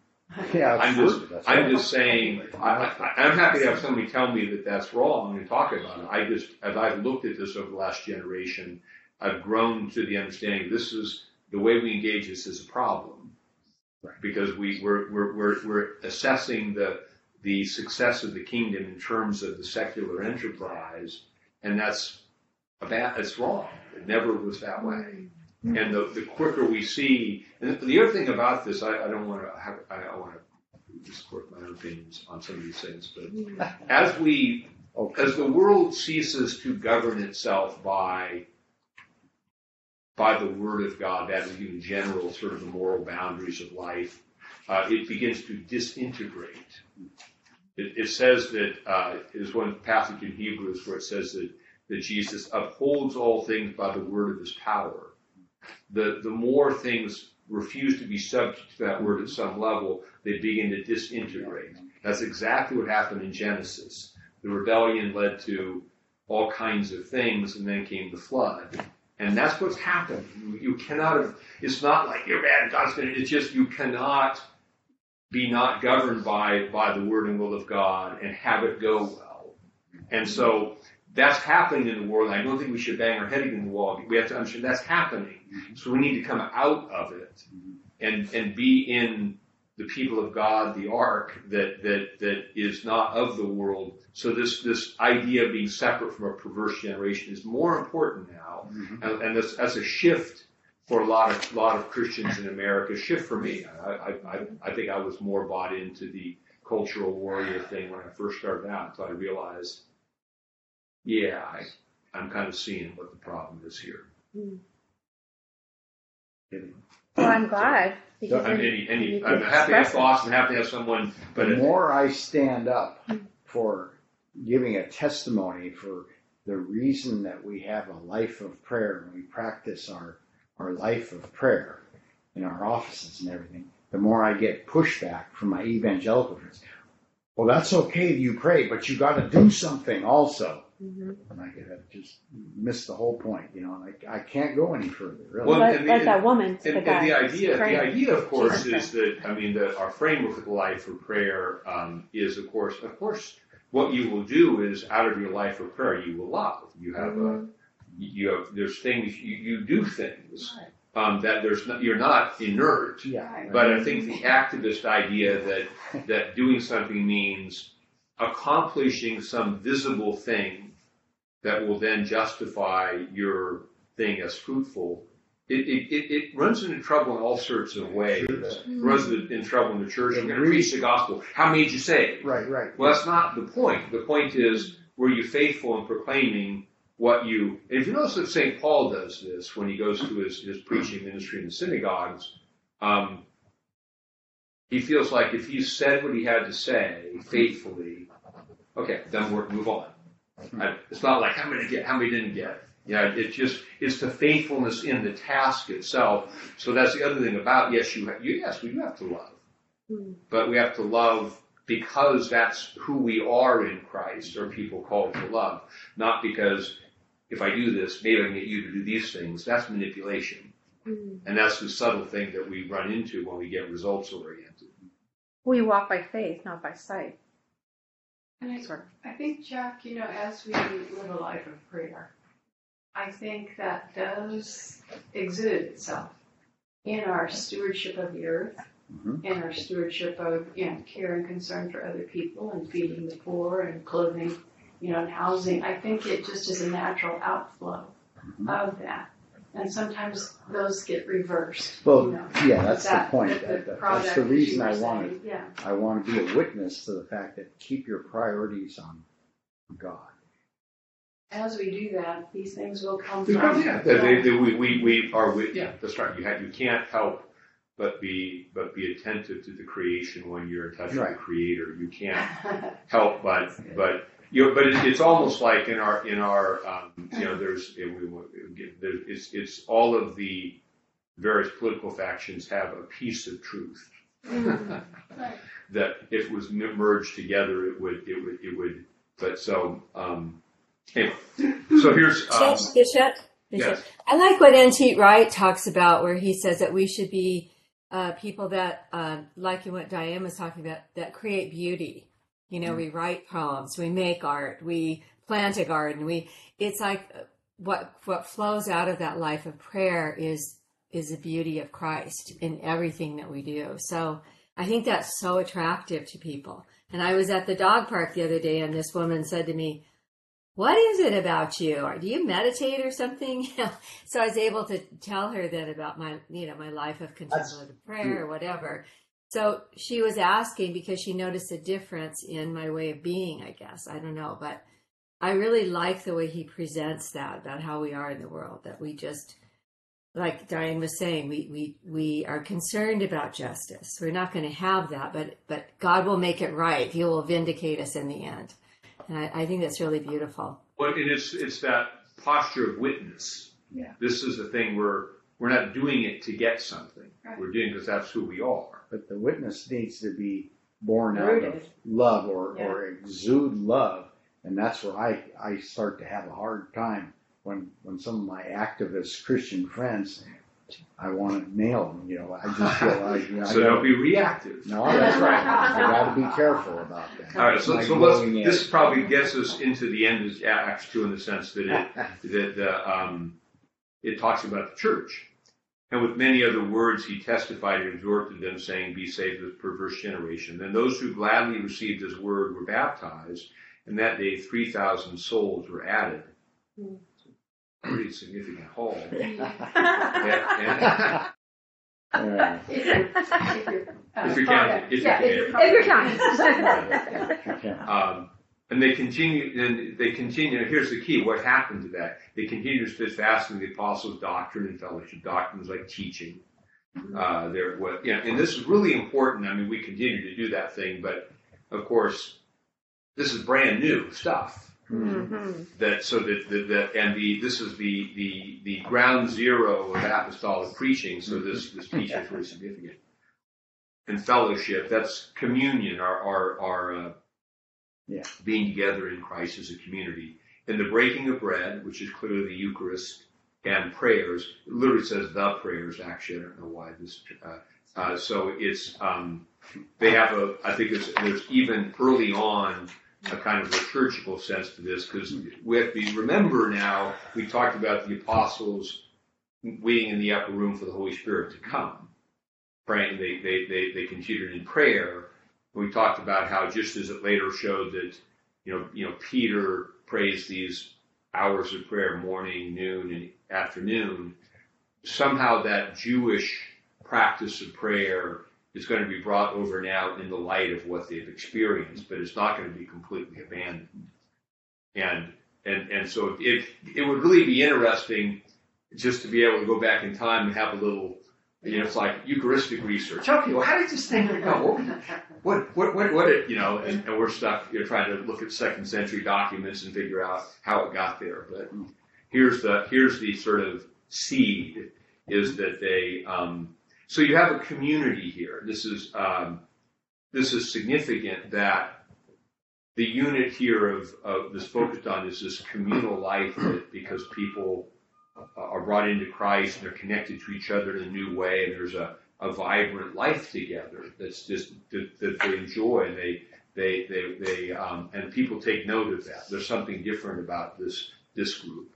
Yeah, I'm absolutely. just. I'm just saying. I, I, I'm happy to have somebody tell me that that's wrong and talk about it. I just, as I've looked at this over the last generation, I've grown to the understanding this is the way we engage this is a problem. Right. Because we we're we're we're, we're assessing the the success of the kingdom in terms of the secular enterprise, and that's a bad. It's wrong. It never was that way. Mm-hmm. And the, the quicker we see, and the other thing about this, I, I don't want to have, I, I want to discourse my own opinions on some of these things, but mm-hmm. as we, Okay. as the world ceases to govern itself by, by the word of God, that is in general sort of the moral boundaries of life, uh, it begins to disintegrate. It, it says that, uh, there's one passage in Hebrews where it says that, that Jesus upholds all things by the word of his power the, the more things refuse to be subject to that word at some level, they begin to disintegrate. That's exactly what happened in Genesis. The rebellion led to all kinds of things, and then came the flood. And that's what's happened. You, cannot have, it's not like you're bad, God's gonna, it's just you cannot be not governed by, by the word and will of God and have it go well. And so that's happening in the world. I don't think we should bang our head against the wall. We have to understand that's happening. So we need to come out of it and and be in the people of God, the ark that that that is not of the world. So this this idea of being separate from a perverse generation is more important now, Mhm. and, and this, that's a shift for a lot of lot of Christians in America. Shift for me. I, I I I think I was more bought into the cultural warrior thing when I first started out until I realized, yeah, I, I'm kind of seeing what the problem is here. Well, I'm glad because I'm, then any, any, you I'm happy to have express it. thoughts and happy to have someone, but the it, more I stand up hmm. for giving a testimony for the reason that we have a life of prayer and we practice our, our life of prayer in our offices and everything, the more I get pushback from my evangelical friends. Well, that's okay, you pray, but you got to do something also. Mhm. And I could have just missed the whole point, you know, and I, I can't go any further, really. Well, like, and like that woman, the And, guy. and the idea, the idea, of course, Jesus is that I mean, the, our framework of life for prayer um, is, of course, of course, what you will do is out of your life of prayer, you will love. You have Mm-hmm. a, you have there's things you, you do things um, that there's not, you're not inert. Yeah. But I think the activist idea that that doing something means accomplishing some visible thing that will then justify your thing as fruitful, it, it, it, it runs into trouble in all sorts of ways. It runs into trouble in the church. You're going to preach the gospel. How many did you say? Right, right. Well, that's not the point. The point is, were you faithful in proclaiming what you? And if you notice that St. Paul does this when he goes to his, his preaching ministry in the synagogues, um, he feels like if he said what he had to say faithfully, okay, done work, move on. It's not like how many get, how many didn't get. Yeah, it's just it's the faithfulness in the task itself. So that's the other thing about yes, you, ha- you yes, we do have to love, Hmm. but we have to love because that's who we are in Christ, or people called to love, not because if I do this, maybe I can get you to do these things. That's manipulation, Mhm. and that's the subtle thing that we run into when we get results oriented. We walk by faith, not by sight. And I, Sort. I think, Jack, you know, as we live a life of prayer, I think that does exude itself in our stewardship of the earth, Mhm. in our stewardship of, you know, care and concern for other people and feeding the poor and clothing, you know, and housing. I think it just is a natural outflow Mhm. of that. And sometimes those get reversed. Well, you know. yeah, that's the point. that- That- the that- That's the reason I wanted saying, Yeah. I want to be a witness to the fact that keep your priorities on God. As we do that, these things will come Because, from. yeah, that they, they, we, we, we are with, yeah, that's right. You have, you can't help but be, but be attentive to the creation when you're in touch with the creator. You can't help but, but, you know, but it, it's almost like in our, in our, um, you know, there's, it, we, we- it's, it's all of the various political factions have a piece of truth. Right. That if it was merged together, it would, it would, it would, but so, um, anyway, so here's, um, Bishop, Bishop, Bishop. yes. I like what N.T. Wright talks about, where he says that we should be uh, people that, uh, like in what Diane was talking about, that create beauty. You know, we write poems, we make art, we plant a garden. We, it's like uh, what what flows out of that life of prayer is is the beauty of Christ in everything that we do. So I think that's so attractive to people. And I was at the dog park the other day, and this woman said to me, what is it about you? Or do you meditate or something? so I was able to tell her that about my, you know, my life of contemplative prayer or whatever. So she was asking because she noticed a difference in my way of being, I guess. I don't know, but I really like the way he presents that about how we are in the world, that we just, like Diane was saying, we, we, we are concerned about justice. We're not going to have that, but, but God will make it right. He will vindicate us in the end. And I, I think that's really beautiful. Well, and it's it's that posture of witness. Yeah. This is the thing where we're not doing it to get something. Right. We're doing it because that's who we are. But the witness needs to be born out of love or, or exude love. And that's where I, I start to have a hard time when, when some of my activist Christian friends I want to nail them. You know, I just feel like you know, I So gotta- don't be reactive. no, that's right. I got to be careful about that. All right, so, Like so let's, blowing this probably gets us into the end of Acts two in the sense that it, that, the, um, it talks about the church. And with many other words, he testified and exhorted them, saying, Be saved this perverse generation. Then those who gladly received his word were baptized, and that day 3,000 souls were added. Pretty significant haul. And- and- Yeah. If you're, if you're, uh, If you're counting, if yeah, you're if counting. you're counting. Um, and they continue, and they continue, and here's the key, what happened to that? They continue to steadfast in the apostles' doctrine and fellowship. Doctrine is like teaching. Uh, there, what, you know, and this is really important. I mean, we continue to do that thing, but of course, this is brand new stuff. Mhm. That so that the, the and the this is the the the ground zero of apostolic preaching. So this this teaching is really significant. And fellowship, that's communion, our our our uh, Yeah. being together in Christ as a community. And the breaking of bread, which is clearly the Eucharist, and prayers. It literally says the prayers. Actually, I don't know why this. Uh, uh, so it's um, they have a. I think it's, there's even early on a kind of liturgical sense to this because we have to remember now we talked about the apostles waiting in the upper room for the Holy Spirit to come. Praying, they they they they continued in prayer. We talked about how just as it later showed that you know you know Peter prays these hours of prayer morning, noon, and afternoon. Somehow that Jewish practice of prayer is going to be brought over now in the light of what they've experienced, but it's not going to be completely abandoned. And and and so it it would really be interesting just to be able to go back in time and have a little, you know, it's like Eucharistic research. Okay, well, how did this thing go? What what what what it you know? And, and we're stuck, you know, trying to look at second century documents and figure out how it got there. But here's the here's the sort of seed is that they um, so you have a community here. This is um, this is significant that the unit here of, of this focused on is this communal life that because people are brought into Christ and they're connected to each other in a new way, and there's a, a vibrant life together that's just that, that they enjoy and they they they they um, and people take note of that. There's something different about this this group.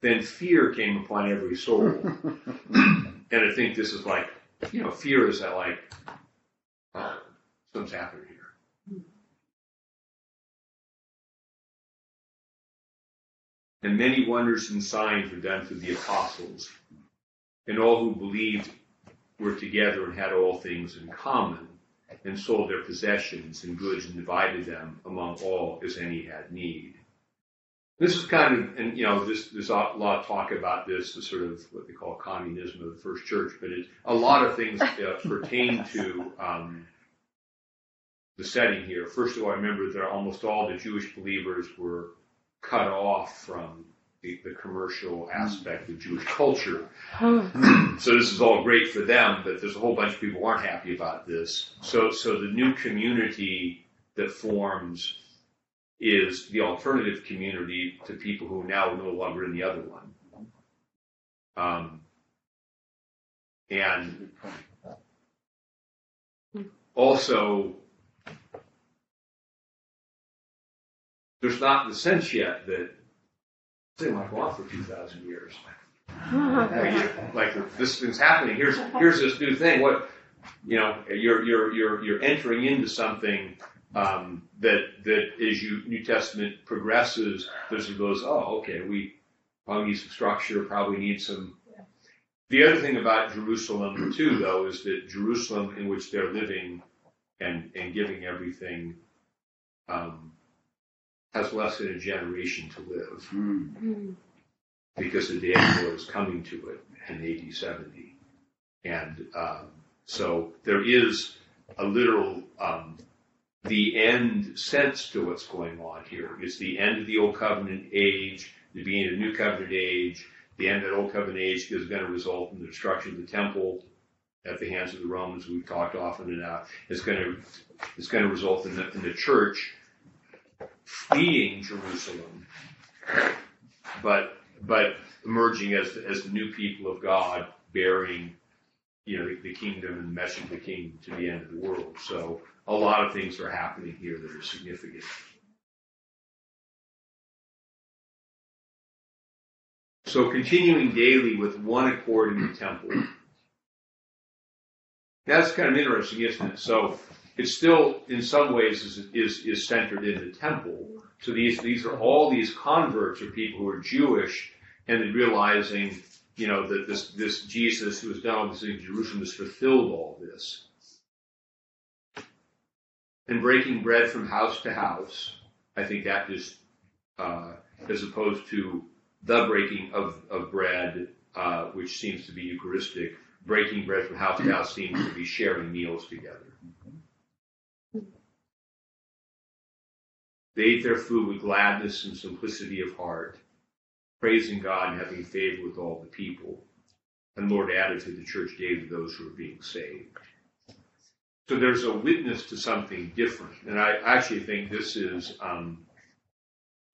Then fear came upon every soul, and I think this is like you know fear is that like oh, something's happening here. And many wonders and signs were done through the apostles. And all who believed were together and had all things in common, and sold their possessions and goods and divided them among all as any had need. This is kind of, and you know, this, there's a lot of talk about this, the sort of what they call communism of the first church, but it, a lot of things uh, pertain to um, the setting here. First of all, I remember that almost all the Jewish believers were cut off from the, the commercial aspect of Jewish culture. so this is all great for them, but there's a whole bunch of people who aren't happy about this. So, so the new community that forms is the alternative community to people who now are no longer in the other one. Um, and also, there's not the sense yet that they might go on for 2,000 years. Like, like this thing's happening. Here's here's this new thing. What you know, you're you're you're you're entering into something um, that that as you New Testament progresses, there's goes, oh, okay, we probably need some structure, probably need some. The other thing about Jerusalem too, though, is that Jerusalem, in which they're living and and giving everything, um, has less than a generation to live Hmm. because the of the is coming to it in AD 70. And um, so there is a literal, um, the end sense to what's going on here. It's the end of the Old Covenant age, the beginning of the New Covenant age. The end of the Old Covenant age is going to result in the destruction of the temple at the hands of the Romans. We've talked often enough. It's going to, it's going to result in the, in the church fleeing Jerusalem. But but emerging as the, as the new people of God, bearing, you know, the, kingdom and the message of the kingdom to the end of the world. So a lot of things are happening here that are significant. So continuing daily with one accord in the temple. That's kind of interesting, isn't it? So it's still, in some ways, is, is, is centered in the temple. So these, these are all these converts are people who are Jewish and realizing, you know, that this, this Jesus who was this in Jerusalem has fulfilled all this. And breaking bread from house to house, I think that is, uh, as opposed to the breaking of, of bread, uh, which seems to be Eucharistic, breaking bread from house to house seems to be sharing meals together. They ate their food with gladness and simplicity of heart, praising God and having favor with all the people. And Lord added to the church daily those who were being saved. So there's a witness to something different. And I actually think this is, um,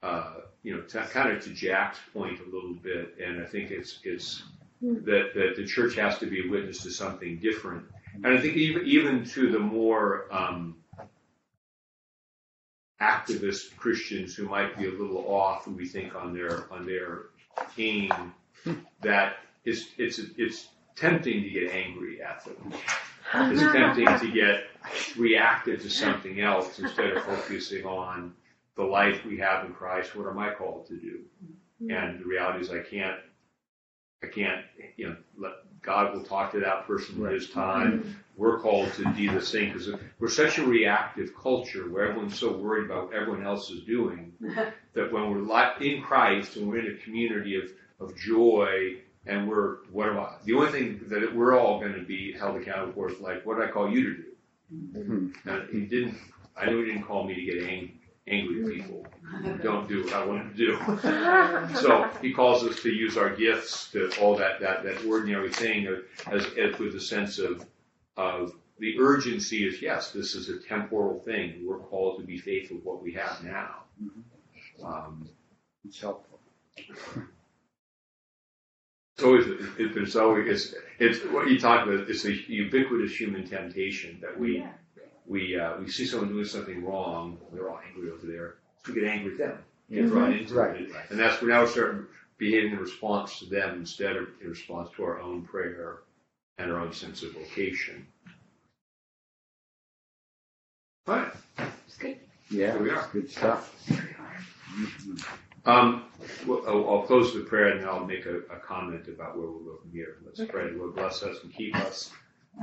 uh, you know, to, kind of to Jack's point a little bit. And I think it's, it's that, that the church has to be a witness to something different. And I think even, even to the more, um, activist Christians who might be a little off, we think on their on their aim, that it's it's it's tempting to get angry at them. It's tempting to get reactive to something else instead of focusing on the life we have in Christ. What am I called to do? Mm-hmm. And the reality is, I can't. I can't. You know, God will talk to that person at His time. We're called to do the same because we're such a reactive culture where everyone's so worried about what everyone else is doing that when we're in Christ and we're in a community of, of joy and we're, what am I? The only thing that we're all going to be held accountable for is like, what did I call you to do? Mm-hmm. And he didn't, I know he didn't call me to get ang- angry at people. Don't do what I want to do. so he calls us to use our gifts to all that, that, that ordinary thing uh, as, as with a sense of, of the urgency is yes, this is a temporal thing. We're called to be faithful with what we have now. Mm-hmm. Um, It's helpful. So it's always, it, it, there's always, it's, it's what you talk about. It's a ubiquitous human temptation that we, we, uh, we see someone doing something wrong. They're all angry over there. We get angry at them. Get drawn into Right. it. And that's we're now starting behaving in response to them instead of in response to our own prayer and our own sense of vocation. Fine. Yeah, Here we are. good stuff. Um, well, I'll, I'll close the prayer and then I'll make a, a comment about where we'll go from here. Let's pray. Lord, bless us and keep us.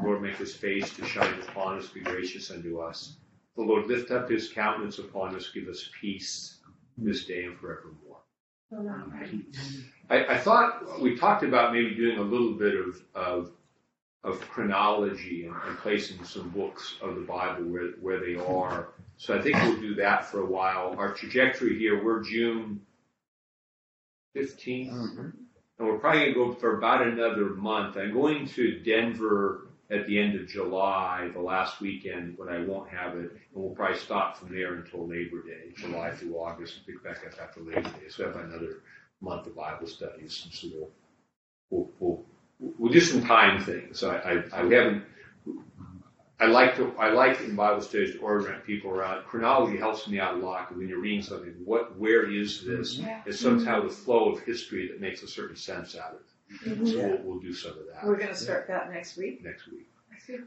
Lord, make his face to shine upon us, be gracious unto us. The Lord, lift up his countenance upon us, give us peace this day and forevermore. I, I thought we talked about maybe doing a little bit of, of, of chronology and, and placing some books of the Bible where, where they are. So I think we'll do that for a while. Our trajectory here, we're June 15th. Mm-hmm. And we're probably going to go for about another month. I'm going to Denver at the end of July, the last weekend when I won't have it. And we'll probably stop from there until Labor Day, July through August, and pick back up after Labor Day. So we have another month of Bible studies. And so we'll, we'll, we'll, we'll do some time things. I, I, I haven't, I like to, I like in Bible studies to orient people around. Chronology helps me out a lot when you're reading something, what, where is this? It's somehow the flow of history that makes a certain sense out of it. So we'll, we'll do some of that We're gonna start that next week. next week.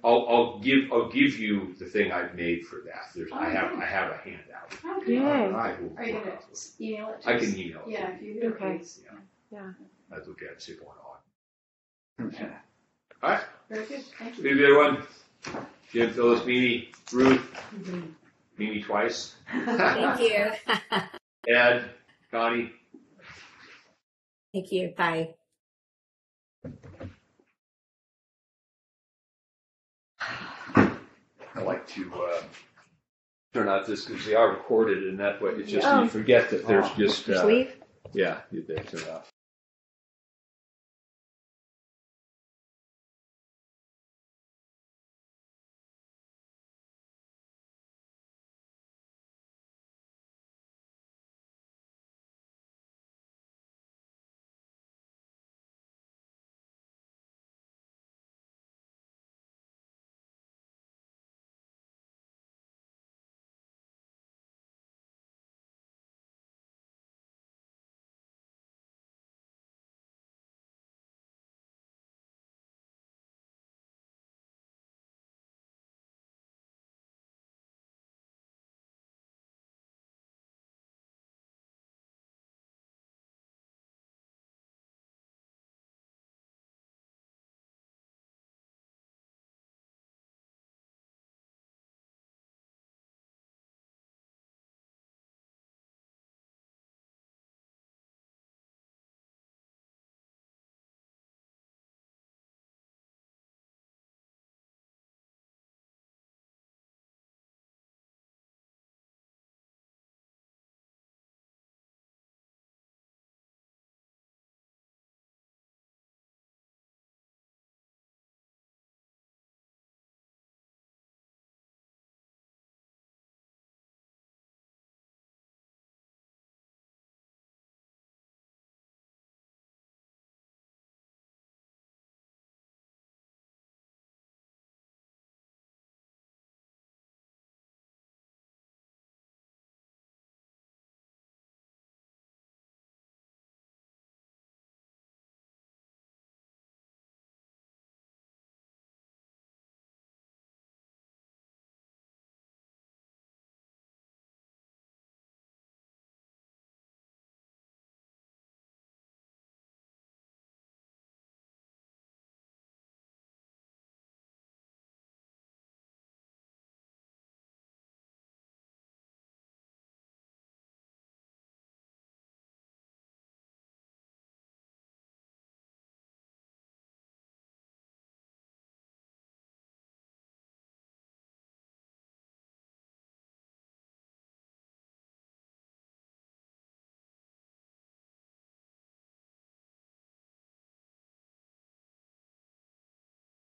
I'll, I'll give, I'll give you the thing I've made for that. There's, I have, I have a handout. Okay. Yay. I will Are you work gonna off of it. email it to I us? can email it. Yeah, if you would, Okay. please. I look at it, see going on. Okay. All right. Very good, thank you. Thank everyone. Jim, Phyllis, Mimi, Ruth, mm-hmm. Mimi twice, Thank you. Ed, Connie. Thank you. Bye. I like to uh, turn out this because they are recorded, and that way it's just Oh. you forget that there's just uh, leave? yeah, you they turn off.